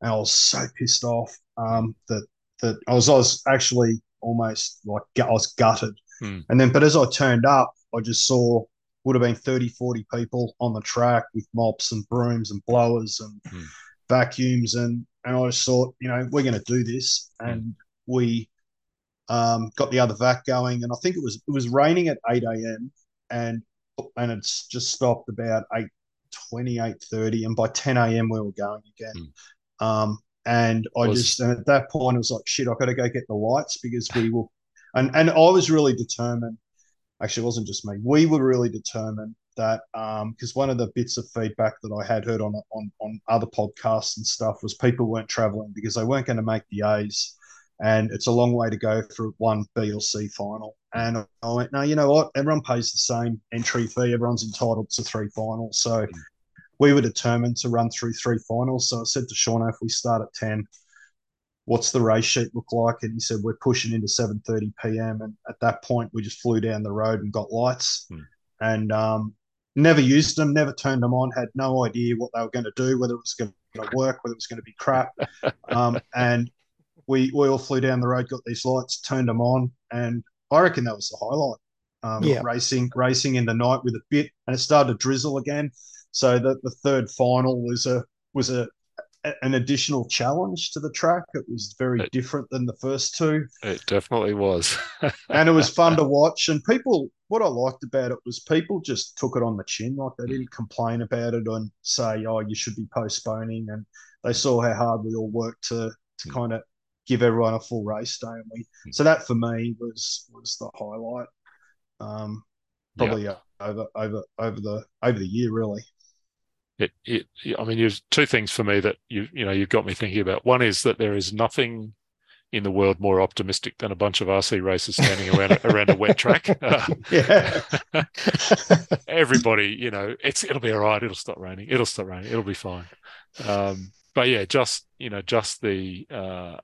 and I was so pissed off um, that that I was I was actually almost like I was gutted.
Hmm.
And then, but as I turned up, I just saw would have been 30, 40 people on the track with mops and brooms and blowers and
Hmm.
vacuums. And, and I just thought, you know, we're going to do this. And we um, got the other vac going. And I think it was, it was raining at 8 a.m. and, and it's just stopped about 8 20, 8 30. And by 10 a.m. we were going again. Um, and I
Was-
just, and at that point, it was like, shit, I got to go get the lights because we will, and, and I was really determined. Actually, it wasn't just me. We were really determined that, because one of the bits of feedback that I had heard on, on, on other podcasts and stuff was people weren't traveling because they weren't going to make the A's. And it's a long way to go for one B or C final. And I went, no, you know what? Everyone pays the same entry fee. Everyone's entitled to three finals. So we were determined to run through three finals. So I said to Sean, if we start at 10, what's the race sheet look like? And he said, we're pushing into 7.30 p.m. And at that point, we just flew down the road and got lights
Hmm.
and um, never used them, never turned them on, had no idea what they were going to do, whether it was going to work, whether it was going to be crap. um, and we, we all flew down the road, got these lights, turned them on. And I reckon that was the highlight. Um,
Yeah.
Racing, racing in the night with a bit, and it started to drizzle again. So the, the third final was a was a an additional challenge to the track. It was very
It-
different than the first two,
It definitely was.
and it was fun to watch. And people, what I liked about it was people just took it on the chin, like they didn't complain about it and say, "Oh, you should be postponing." And they saw how hard we all worked to to
Mm.
kind of give everyone a full race day. And we,
Mm.
so that for me was was the highlight. Um, probably uh, over over over the over the year, really.
it, it, I mean, there's two things for me that you, you know, you've got me thinking about. One is that there is nothing in the world more optimistic than a bunch of RC racers standing around around a wet track. Uh,
Yeah.
everybody, you know, it's it'll be all right. It'll stop raining. It'll stop raining. It'll be fine. Um, but yeah, just you know, just the uh,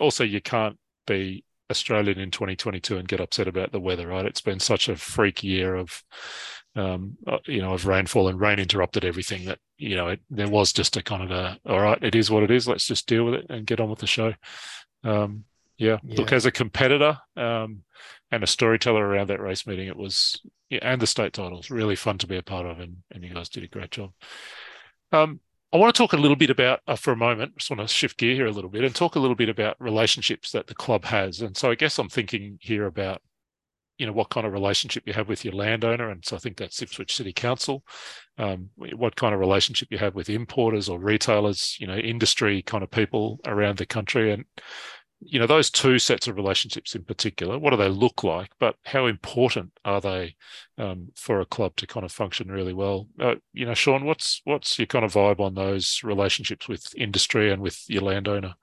also you can't be Australian in 2022 and get upset about the weather, right? It's been such a freak year of, um, uh, you know, of rainfall and rain interrupted everything that you know it, there was just a kind of a all right, it is what it is. Let's just deal with it and get on with the show. Um, yeah. look as a competitor um, and a storyteller around that race meeting, it was yeah, and the state titles really fun to be a part of, and and you guys did a great job. Um, I want to talk a little bit about, uh, for a moment, just want to shift gear here a little bit and talk a little bit about relationships that the club has. And so I guess I'm thinking here about, you know, what kind of relationship you have with your landowner. And so I think that's Ipswich City Council. Um, what kind of relationship you have with importers or retailers, you know, industry kind of people around the country. And, you know, those two sets of relationships in particular, what do they look like? But how important are they um, for a club to kind of function really well. Uh, you know, Sean, what's what's your kind of vibe on those relationships with industry and with your landowner?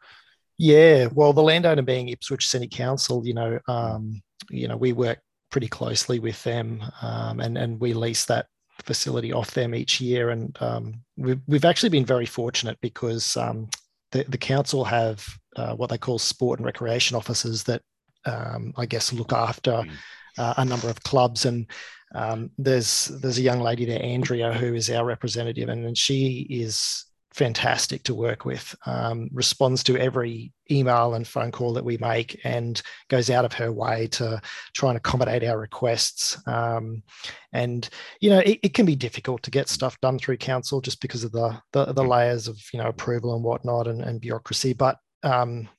Yeah, well, the landowner being Ipswich City Council, you know, um, you know, we work pretty closely with them, um, and and we lease that facility off them each year, and um, we've we've actually been very fortunate because um, the the council have uh, what they call sport and recreation officers that um, I guess look after
Mm.
uh, a number of clubs and. Um, there's there's a young lady there, Andrea, who is our representative, and, and she is fantastic to work with. Um, responds to every email and phone call that we make, and goes out of her way to try and accommodate our requests. Um, and you know, it, it can be difficult to get stuff done through council just because of the the, the layers of you know approval and whatnot and, and bureaucracy. But um,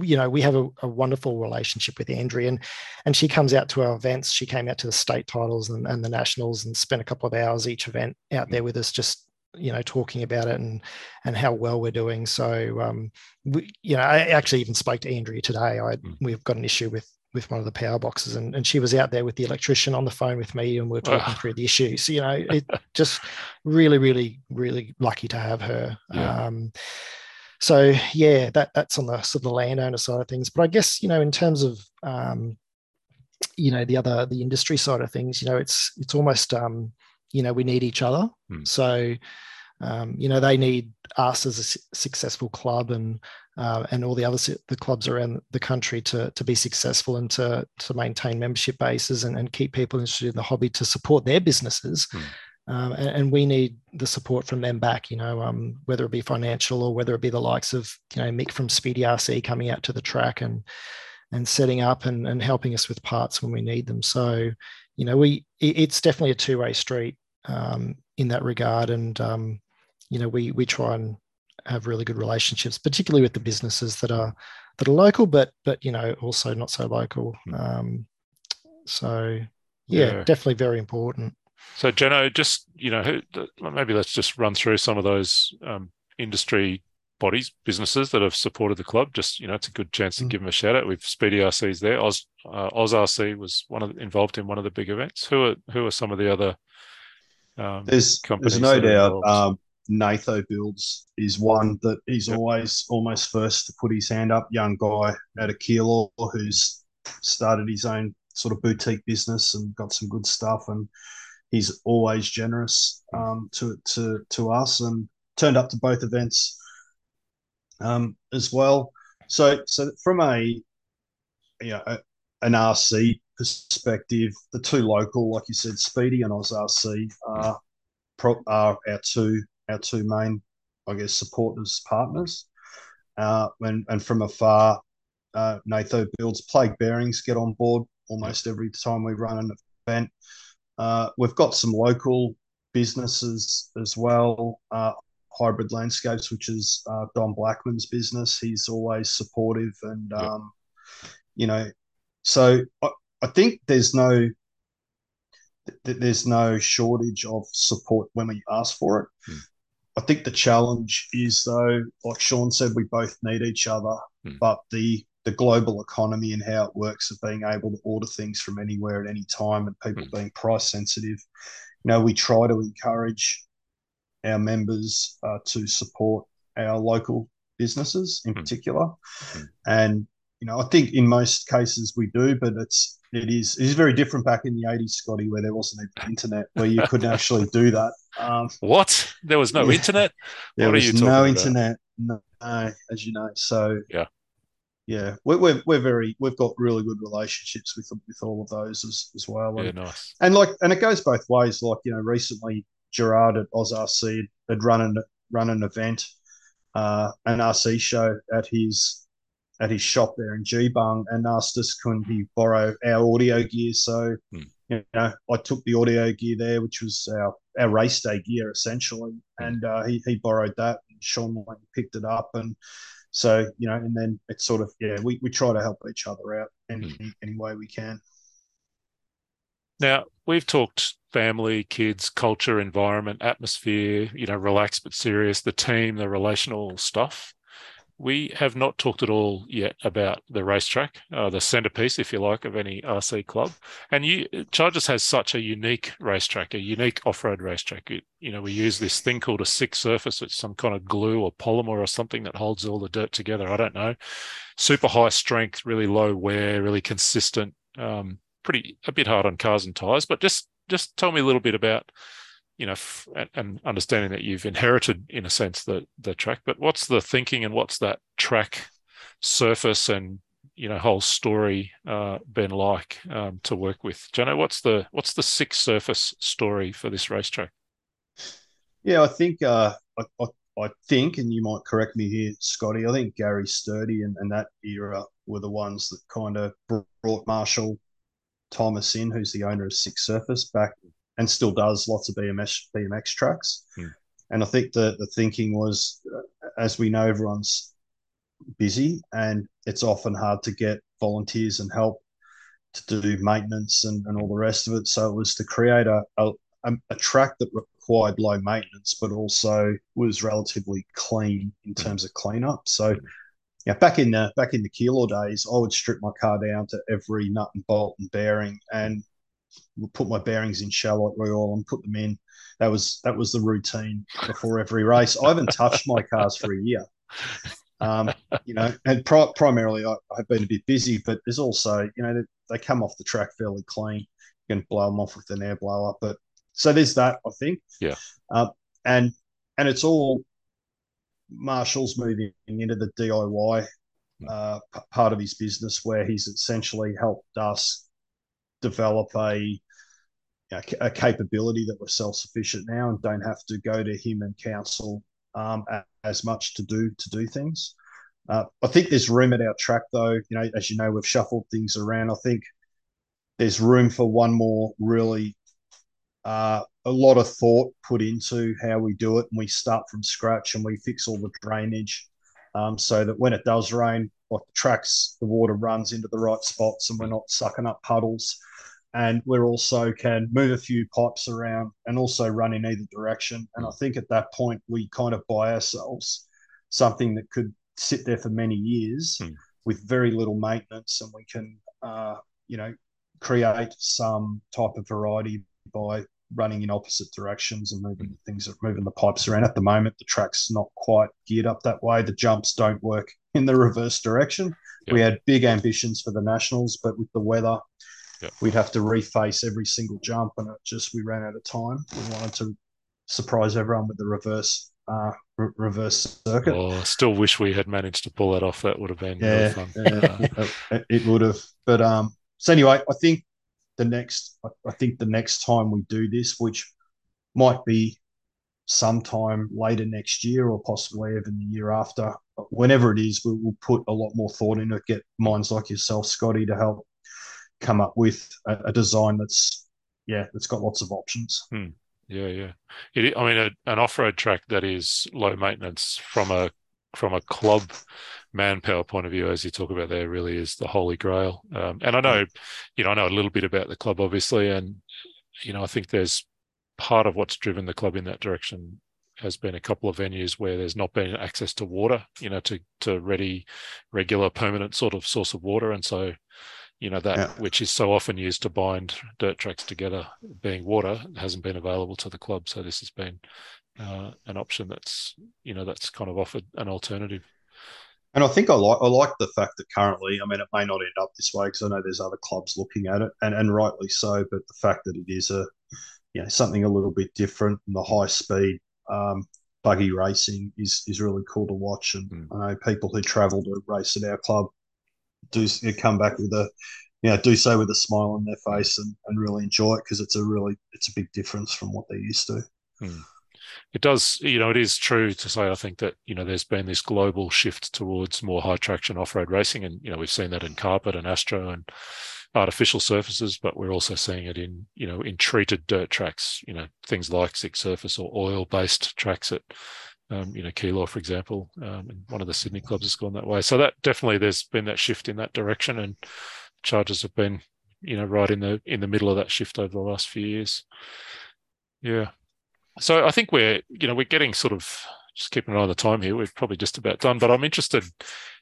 you know, we have a, a, wonderful relationship with Andrea, and, and she comes out to our events. She came out to the state titles and, and the nationals and spent a couple of hours each event out there with us, just you know, talking about it and and how well we're doing. So, um, we, you know, I actually even spoke to Andrea today. I we've got an issue with with one of the power boxes, and, and she was out there with the electrician on the phone with me, and we are talking through the issues. So, you know, it just really, really, really lucky to have her.
Yeah.
Um, so yeah, that that's on the sort of the landowner side of things. But I guess you know, in terms of um, you know the other the industry side of things, you know, it's it's almost um, you know we need each other.
Hmm.
So um, you know they need us as a su- successful club and uh, and all the other the clubs around the country to to be successful and to to maintain membership bases and, and keep people interested in the hobby to support their businesses.
Hmm.
Um, and, and we need the support from them back. You know, um, whether it be financial or whether it be the likes of you know Mick from Speedy RC coming out to the track and and setting up and, and helping us with parts when we need them. So, you know, we it, it's definitely a two way street um, in that regard, and um, you know, we we try and have really good relationships, particularly with the businesses that are that are local, but but you know also not so local.
Hmm.
Um, so yeah,
Yeah.
definitely very important.
So, Jeno, just you know, who- maybe let's just run through some of those um, industry bodies, businesses that have supported the club. Just you know, it's a good chance to
Mm.
give them a shout out. We've Speedy RC's there. Oz uh, Oz RC was one of the, involved in one of the big events. Who are who are some of the other? Um,
There's there's no doubt. Um, Natho Builds is one that he's
Yep.
always almost first to put his hand up. Young guy out of Keilor who's started his own sort of boutique business and got some good stuff, and he's always generous um, to to to us and turned up to both events um, as well. So so from a you know a, an RC perspective, the two local, like you said, Speedy and Oz RC are are our two our two main, I guess, supporters partners. Uh, and and from afar, uh, Natho builds plague bearings get on board almost every time we run an event. Uh, we've got some local businesses as well. Uh, Hybrid Landscapes, which is uh, Don Blackman's business. He's always supportive, and um, you know, so I, I think there's no there's no shortage of support when we ask for it.
Hmm.
I think the challenge is though, like Sean said, we both need each other,
Hmm.
but the the global economy and how it works of being able to order things from anywhere at any time and people
Hmm.
being price sensitive. You know, we try to encourage our members uh, to support our local businesses in
Hmm.
particular,
Hmm.
and you know, I think in most cases we do, but it's it is it is very different back in the '80s, Scotty, where there wasn't even internet, where you couldn't actually do that. Um,
what? There was no
Yeah.
internet.
there
What are
was
you talking
no
about?
internet, no, as you know. So
Yeah.
Yeah, we're, we're we're very we've got really good relationships with with all of those as as well.
Yeah,
And,
nice.
and like and it goes both ways. Like you know, recently Gerard at OzRC had run an run an event, uh, an RC show at his at his shop there in Geebung, and asked us can he borrow our audio gear. So
Hmm.
you know, I took the audio gear there, which was our our race day gear essentially,
Hmm.
and uh, he he borrowed that. And Sean went picked it up, and so you know, and then it's sort of yeah, we, we try to help each other out any any, any way we can.
Now, we've talked family, kids, culture, environment, atmosphere, you know, relaxed but serious, the team, the relational stuff. We have not talked at all yet about the racetrack, uh, the centerpiece, if you like, of any RC club. And you, Chargers has such a unique racetrack, a unique off-road racetrack. It, you know, we use this thing called a six surface, it's some kind of glue or polymer or something that holds all the dirt together. I don't know. Super high strength, really low wear, really consistent. Um, pretty a bit hard on cars and tires, but just just tell me a little bit about you know f- and, and understanding that you've inherited in a sense the the track, but what's the thinking and what's that track surface and you know whole story uh, been like um, to work with? Jono, what's the what's the six surface story for this racetrack?
Yeah, I think uh, I, I, I think, and you might correct me here, Scotty. I think Gary Sturdy and, and that era were the ones that kind of brought Marshall Thomas in, who's the owner of Six Surface, back and still does lots of BMX BMX tracks.
Hmm.
And I think the the thinking was, uh, as we know, everyone's busy, and it's often hard to get volunteers and help to do maintenance and, and all the rest of it. So it was to create a, a a, track that required low maintenance, but also was relatively clean in terms of cleanup. So, yeah, back in the back in the Keilor days, I would strip my car down to every nut and bolt and bearing, and put my bearings in Shell Charlotte Royal and put them in. That was that was the routine before every race. I haven't touched my cars for a year. Um, you know, and pri- primarily I, I've been a bit busy, but there's also, you know, they, they come off the track fairly clean. You can blow them off with an air blower, but so there's that, I think.
Yeah.
Um, and and it's all Marshall's moving into the DIY uh, part of his business, where he's essentially helped us develop a a capability that we're self sufficient now and don't have to go to him and council um, as much to do to do things. Uh, I think there's room at our track though. You know, as you know, we've shuffled things around. I think there's room for one more really uh, a lot of thought put into how we do it, and we start from scratch and we fix all the drainage um, so that when it does rain, like the tracks, the water runs into the right spots, and we're not sucking up puddles. And we also can move a few pipes around and also run in either direction. And I think at that point we kind of buy ourselves something that could sit there for many years
Hmm.
with very little maintenance, and we can, uh, you know, create some type of variety by running in opposite directions and moving the things, that moving the pipes around. At the moment, the track's not quite geared up that way. The jumps don't work in the reverse direction. We had big ambitions for the nationals, but with the weather,
Yep.
we'd have to reface every single jump, and it just we ran out of time. We wanted to surprise everyone with the reverse uh, re- reverse circuit.
Oh, I still wish we had managed to pull that off. That would have been really
Yeah,
fun.
yeah, it, it would have. But um, so anyway, I think the next, I, think the next time we do this, which might be sometime later next year or possibly even the year after, whenever it is, we will put a lot more thought into it. Get minds like yourself, Scotty, to help come up with a, a design that's yeah, that's got lots of options. Hmm.
Yeah, yeah. It, I mean, a, an off-road track that is low maintenance from a from a club manpower point of view, as you talk about there, really is the holy grail. Um, and I know, you know, I know a little bit about the club, obviously, and you know, I think there's part of what's driven the club in that direction has been a couple of venues where there's not been access to water, you know, to to ready, regular, permanent sort of source of water, and so you know that
Yeah.
which is so often used to bind dirt tracks together being water hasn't been available to the club so this has been uh, an option that's you know that's kind of offered an alternative
And I think I like I like the fact that currently, I mean, it may not end up this way because I know there's other clubs looking at it, and and rightly so. But the fact that it is a, you know, something a little bit different, and the high speed um, buggy racing is is really cool to watch. And
Mm.
I know people who travel to race at our club do come back with a, you know, do so with a smile on their face and, and really enjoy it because it's a really it's a big difference from what they're used to.
It does you know it is true to say i think that you know there's been this global shift towards more high traction off-road racing and you know we've seen that in carpet and astro and artificial surfaces but we're also seeing it in you know in treated dirt tracks you know things like six surface or oil based tracks at um, you know Keilor for example um, and one of the sydney clubs has gone that way. So that definitely there's been that shift in that direction and Chargers have been you know right in the in the middle of that shift over the last few years. Yeah so I think we're, you know, we're getting sort of just keeping an eye on the time here. We're probably just about done, but I'm interested.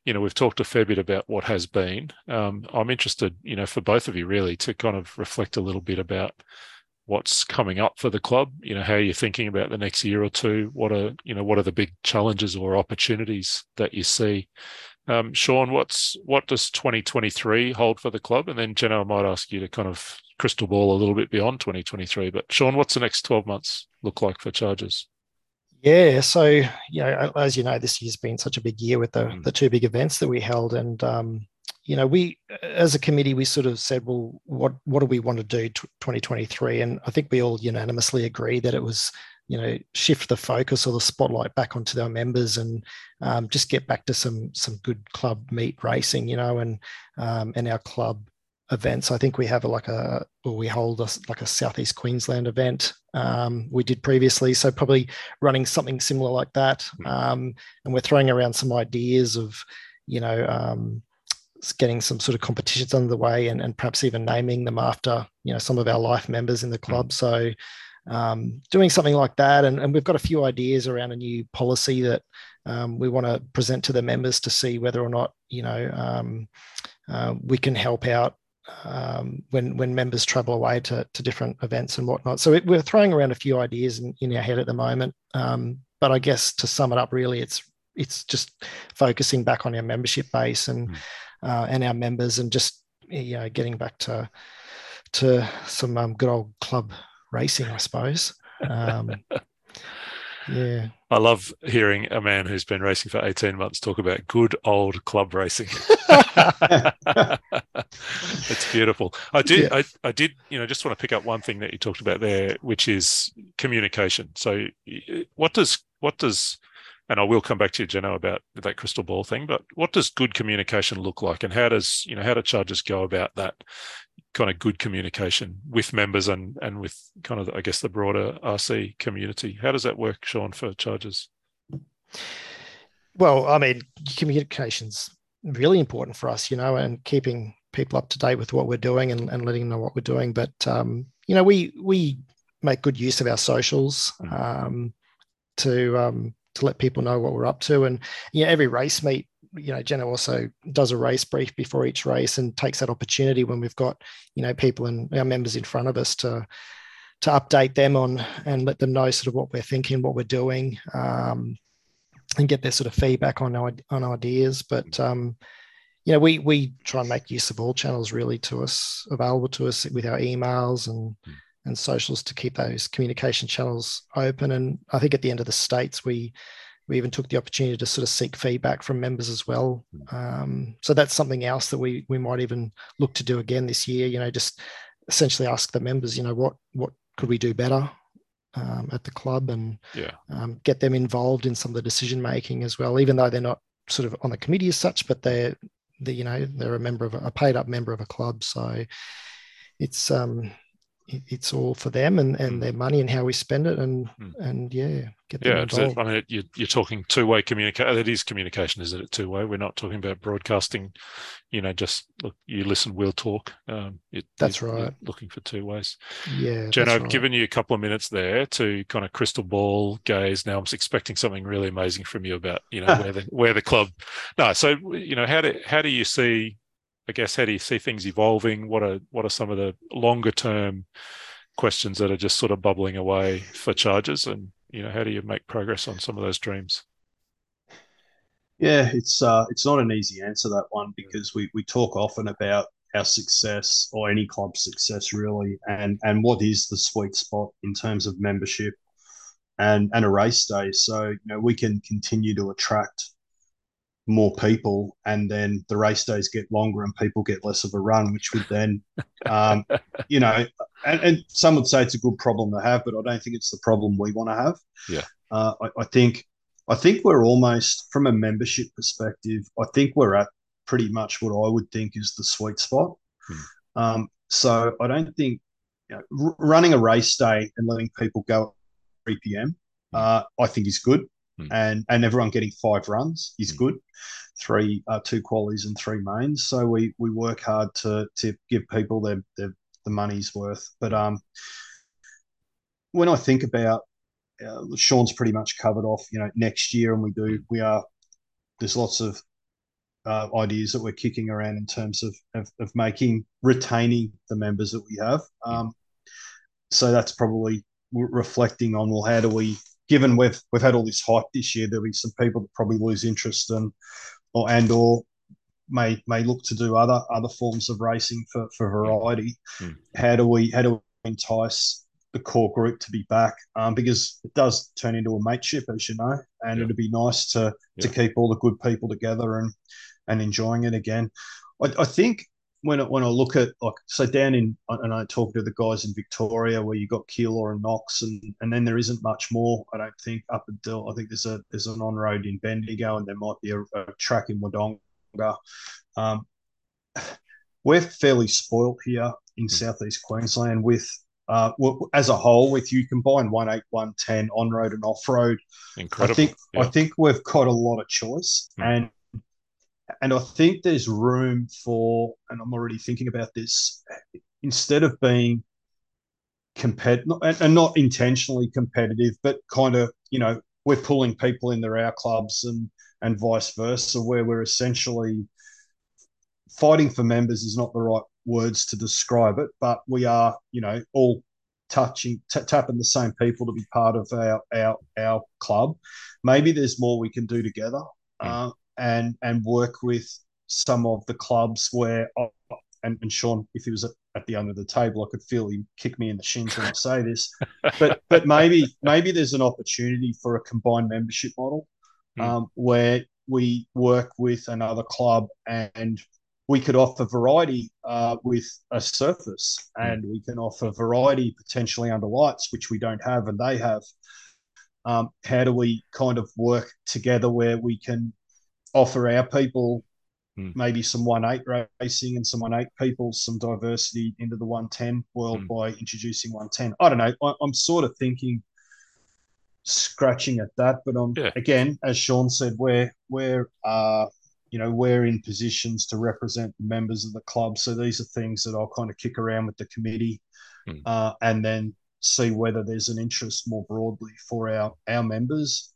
You know, we've talked a fair bit about what has been. Um, I'm interested, you know, for both of you really to kind of reflect a little bit about what's coming up for the club. You know, how you're thinking about the next year or two. What are, you know, what are the big challenges or opportunities that you see? Um, Sean, what's what does 2023 hold for the club? And then Jenna, I might ask you to kind of crystal ball a little bit beyond 2023. But Sean, what's the next 12 months look like for Chargers?
Yeah, so you know, as you know, this year's been such a big year with the
Mm.
the two big events that we held, and um, you know, we as a committee we sort of said, well, what what do we want to do to 2023? And I think we all unanimously agree that it was you know shift the focus or the spotlight back onto our members and um, just get back to some some good club meet racing, you know, and um, and our club events. I think we have a, like a, or we hold a, like a Southeast Queensland event. Um, we did previously, so probably running something similar like that. Um, and we're throwing around some ideas of, you know, um, getting some sort of competitions underway and, and perhaps even naming them after, you know, some of our life members in the club. So um, doing something like that. And, and we've got a few ideas around a new policy that um, we want to present to the members to see whether or not, you know, um, uh, we can help out um, when when members travel away to, to different events and whatnot. So it, we're throwing around a few ideas in, in our head at the moment. Um, but I guess to sum it up, really, it's it's just focusing back on our membership base and
Mm.
uh, and our members, and just you know getting back to to some um, good old club racing, I suppose. Yeah.
I love hearing a man who's been racing for 18 months talk about good old club racing. it's beautiful. I did, yeah. I, I did, you know, just want to pick up one thing that you talked about there, which is communication. So, what does, what does, and I will come back to you, Jeno, about that crystal ball thing. But what does good communication look like, and how does, you know, how do Chargers go about that kind of good communication with members and and with kind of, I guess, the broader RC community? How does that work, Sean, for Chargers?
Well, I mean, communication's really important for us, you know, and keeping people up to date with what we're doing and, and letting them know what we're doing. But um, you know, we we make good use of our socials mm. um, to um, to let people know what we're up to. And you know, every race meet, you know, Jenna also does a race brief before each race and takes that opportunity when we've got you know people and our members in front of us to to update them on and let them know sort of what we're thinking, what we're doing. Um, and get their sort of feedback on on ideas. But um, you know, we we try and make use of all channels really to us available to us with our emails and mm. and socials to keep those communication channels open. And I think at the end of the states, we we even took the opportunity to sort of seek feedback from members as well. Hmm. Um, so that's something else that we we might even look to do again this year. You know, just essentially ask the members, you know, what what could we do better? um, at the club and
yeah.
um, get them involved in some of the decision making as well, even though they're not sort of on the committee as such, but they're, they, you know, they're a member of a, a paid up member of a club. So it's, um, it's all for them and, and mm. their money and how we spend it and mm. and yeah
get them yeah involved. I mean you're, you're talking two-way communication it is communication isn't it two-way we're not talking about broadcasting you know just look you listen we'll talk um, it,
that's right
looking for two ways
yeah
Jen I've right. given you a couple of minutes there to kind of crystal ball gaze now I'm expecting something really amazing from you about you know where the where the club no so you know how do how do you see I guess how do you see things evolving? What are what are some of the longer term questions that are just sort of bubbling away for Chargers, and you know how do you make progress on some of those dreams?
Yeah, it's uh, it's not an easy answer that one because we we talk often about our success or any club success really, and and what is the sweet spot in terms of membership and and a race day. So you know we can continue to attract more people, and then the race days get longer and people get less of a run, which would then, um, you know, and, and, some would say it's a good problem to have, but I don't think it's the problem we want to have.
Yeah,
uh, I, I, think I think we're almost from a membership perspective. I think we're at pretty much what I would think is the sweet spot. Hmm. Um, so I don't think you know, r- running a race day and letting people go at 3 p.m. Hmm. Uh, I think is good. Hmm. and and everyone getting five runs is hmm. good. Three, uh, two qualities and three mains. So we we work hard to to give people their, their the money's worth. But um, when I think about uh, Sean's pretty much covered off. You know, next year, and we do we are there's lots of uh, ideas that we're kicking around in terms of, of, of making retaining the members that we have. Hmm. Um, so that's probably reflecting on well, how do we given we've we've had all this hype this year, there'll be some people that probably lose interest and or and or may may look to do other other forms of racing for, for variety. Mm. How do we how do we entice the core group to be back? Um, because it does turn into a mateship, as you know, and yeah. it'd be nice to yeah. to keep all the good people together and and enjoying it again. I, I think when I, when I look at like so down in and I talk to the guys in Victoria where you got Keilor and Knox and and then there isn't much more I don't think up until I think there's a there's an on road in Bendigo and there might be a, a track in Wodonga. Um, we're fairly spoilt here in mm. southeast Queensland with uh, as a whole, with you combine one eight, one ten on road and off road,
incredible.
I think
yeah.
I think we've got a lot of choice, mm. and and I think there's room for, and I'm already thinking about this, instead of being competitive and not intentionally competitive, but kind of, you know, we're pulling people into our clubs and and vice versa, where we're essentially fighting for members is not the right words to describe it, but we are, you know, all touching t- tapping the same people to be part of our our our club. Maybe there's more we can do together. Mm. Uh, and and work with some of the clubs where and, and Sean, if he was at, at the end of the table, I could feel him kick me in the shins when I say this. But but maybe maybe there's an opportunity for a combined membership model
Mm.
um, where we work with another club and we could offer variety uh, with a surface and we can offer variety potentially under lights, which we don't have and they have. Um, how do we kind of work together where we can offer our people
Mm.
maybe some 1-8 racing and some 1-8 people, some diversity into the 110 world
Mm.
by introducing 110? I don't know. I, I'm sort of thinking scratching at that, but I'm
Yeah.
again, as Sean said, we're we're uh, you know we're in positions to represent members of the club. So these are things that I'll kind of kick around with the committee,
Hmm.
uh, and then see whether there's an interest more broadly for our our members,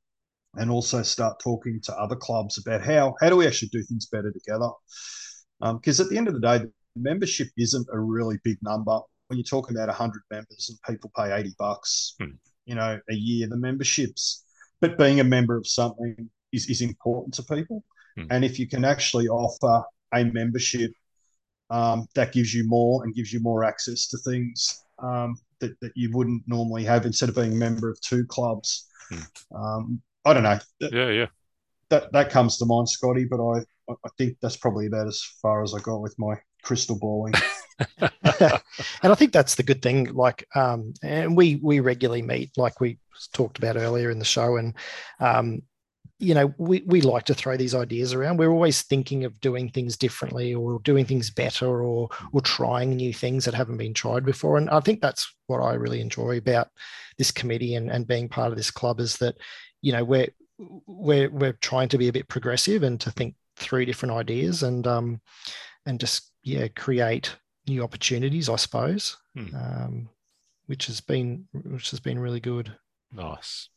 and also start talking to other clubs about how how do we actually do things better together. Because at the end of the day, the membership isn't a really big number. When you're talking about 100 members and people pay 80 bucks,
Hmm.
you know, a year, the memberships, but being a member of something is, is important to people.
Hmm.
And if you can actually offer a membership um, that gives you more and gives you more access to things um, that, that you wouldn't normally have instead of being a member of two clubs.
Hmm.
Um, I don't know. That,
Yeah, yeah.
that, that comes to mind, Scotty, but I, I think that's probably about as far as I got with my crystal balling.
and I think that's the good thing. Like, um, and we we regularly meet, like we talked about earlier in the show, and um, you know, we we like to throw these ideas around. We're always thinking of doing things differently, or doing things better, or or trying new things that haven't been tried before. And I think that's what I really enjoy about this committee and and being part of this club is that, you know, we're we're we're trying to be a bit progressive and to think through different ideas and um and just yeah create new opportunities, I suppose,
Hmm.
um, which has been which has been really good.
Nice.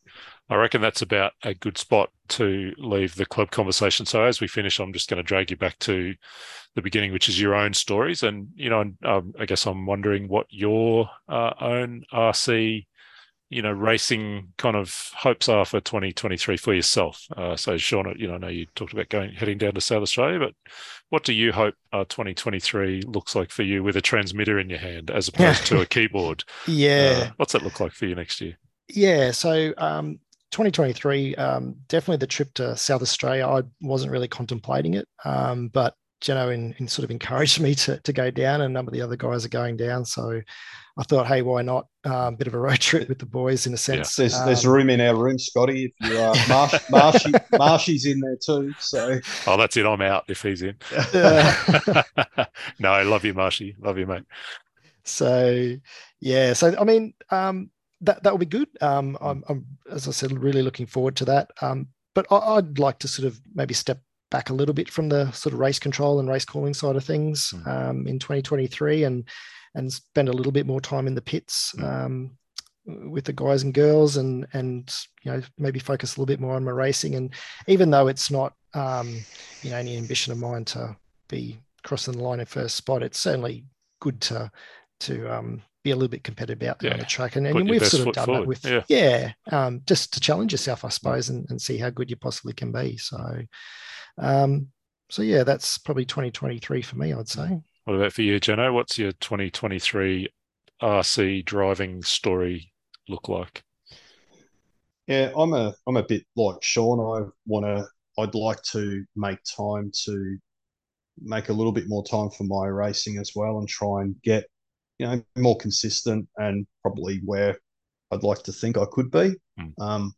I reckon that's about a good spot to leave the club conversation. So as we finish, I'm just going to drag you back to the beginning, which is your own stories. And, you know, um, I guess I'm wondering what your uh, own RC, you know, racing kind of hopes are for 2023 for yourself. Uh, so Sean, you know, I know you talked about going, heading down to South Australia, but what do you hope uh, 2023 looks like for you with a transmitter in your hand as opposed to a keyboard?
Yeah,
Uh, what's that look like for you next year?
yeah. So um, 2023, um, definitely the trip to South Australia. I wasn't really contemplating it, um, but Jeno in, in sort of encouraged me to, to go down, and a number of the other guys are going down. So I thought, hey, why not? Um, a bit of a road trip with the boys in a sense.
There's there's
Um,
room in our room, Scotty. If you are Marsh, Marshy, Marshy's in there too. So
Oh, that's it. I'm out if he's in.
Yeah.
no, I love you, Marshy. Love you, mate.
so yeah so i mean um that that will be good um I'm, I'm as i said really looking forward to that um but I, i'd like to sort of maybe step back a little bit from the sort of race control and race calling side of things
Mm.
um in 2023 and and spend a little bit more time in the pits
Mm.
um with the guys and girls and and you know maybe focus a little bit more on my racing and even though it's not um you know any ambition of mine to be crossing the line in first spot it's certainly good to to um, be a little bit competitive out there on the track, and, and we've sort of done
forward.
that with
Yeah.
yeah, um, just to challenge yourself, I suppose, and, and see how good you possibly can be. So, um, so yeah, that's probably 2023 for me, I'd say.
What about for you, Jeno? What's your 2023 RC driving story look like?
yeah, I'm a I'm a bit like Sean. I want to. I'd like to make time to make a little bit more time for my racing as well, and try and get you know more consistent and probably where I'd like to think I could be.
Mm.
Um,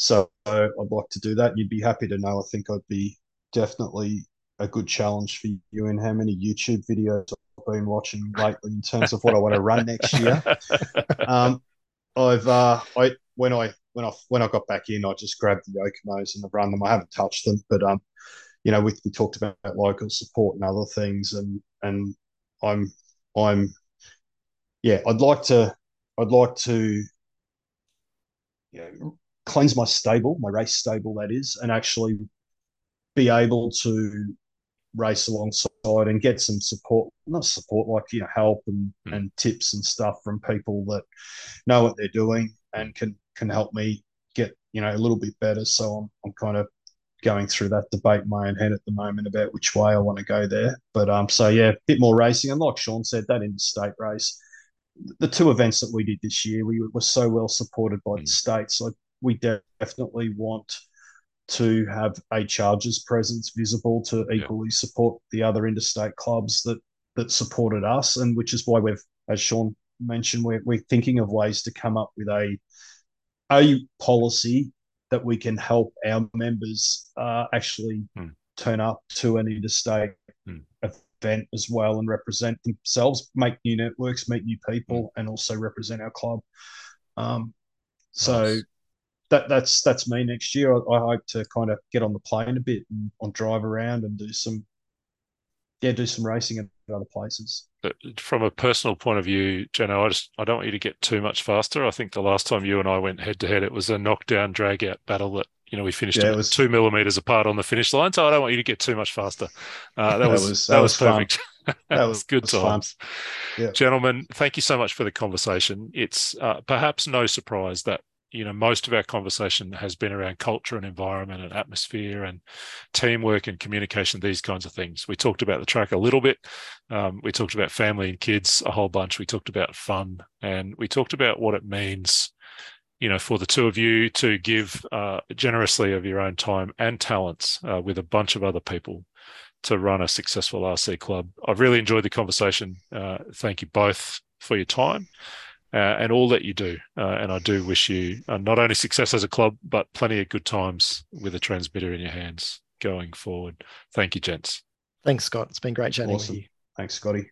so I'd like to do that. You'd be happy to know. I think I'd be definitely a good challenge for you in how many YouTube videos I've been watching lately in terms of what I want to run next year. Um, I've uh, I when I when I when I got back in, I just grabbed the Yokomos and I've run them. I haven't touched them, but um, you know, we, we talked about local support and other things, and and I'm I'm yeah, I'd like to I'd like to you know, cleanse my stable, my race stable that is, and actually be able to race alongside and get some support, not support like you know help and
Mm.
and tips and stuff from people that know what they're doing and can can help me get you know a little bit better. So I'm I'm kind of going through that debate in my own head at the moment about which way I want to go there. But um, so yeah, a bit more racing, and like Sean said, that interstate race, the two events that we did this year, we were so well supported by the
Mm.
states. Like we definitely want to have a Chargers presence visible to
Yeah.
equally support the other interstate clubs that that supported us, and which is why we've, as Sean mentioned, we're we're thinking of ways to come up with a a policy that we can help our members uh, actually
Mm.
turn up to an interstate
Mm.
event as well and represent themselves, make new networks, meet new people, and also represent our club. Um, so
Nice.
That that's that's me next year. I, I hope to kind of get on the plane a bit and on drive around and do some yeah do some racing at other places.
But from a personal point of view, Jeno, I just I don't want you to get too much faster. I think the last time you and I went head to head, it was a knockdown drag out battle that you know we finished
Yeah, it was-
two millimeters apart on the finish line. So I don't want you to get too much faster. Uh, that,
That
was,
was-
that,
that
was,
was fun.
perfect. that was good
was
times.
Yeah.
Gentlemen, thank you so much for the conversation. It's uh, perhaps no surprise that you know most of our conversation has been around culture and environment and atmosphere and teamwork and communication these kinds of things. We talked about the track a little bit. Um, we talked about family and kids a whole bunch. We talked about fun and we talked about what it means you know for the two of you to give uh, generously of your own time and talents uh, with a bunch of other people to run a successful rc club. I've really enjoyed the conversation. Uh, thank you both for your time uh, and all that you do. Uh, and I do wish you uh, not only success as a club, but plenty of good times with a transmitter in your hands going forward. Thank you, gents.
Thanks, Scott. It's been great chatting
Awesome.
with you.
Thanks, Scotty.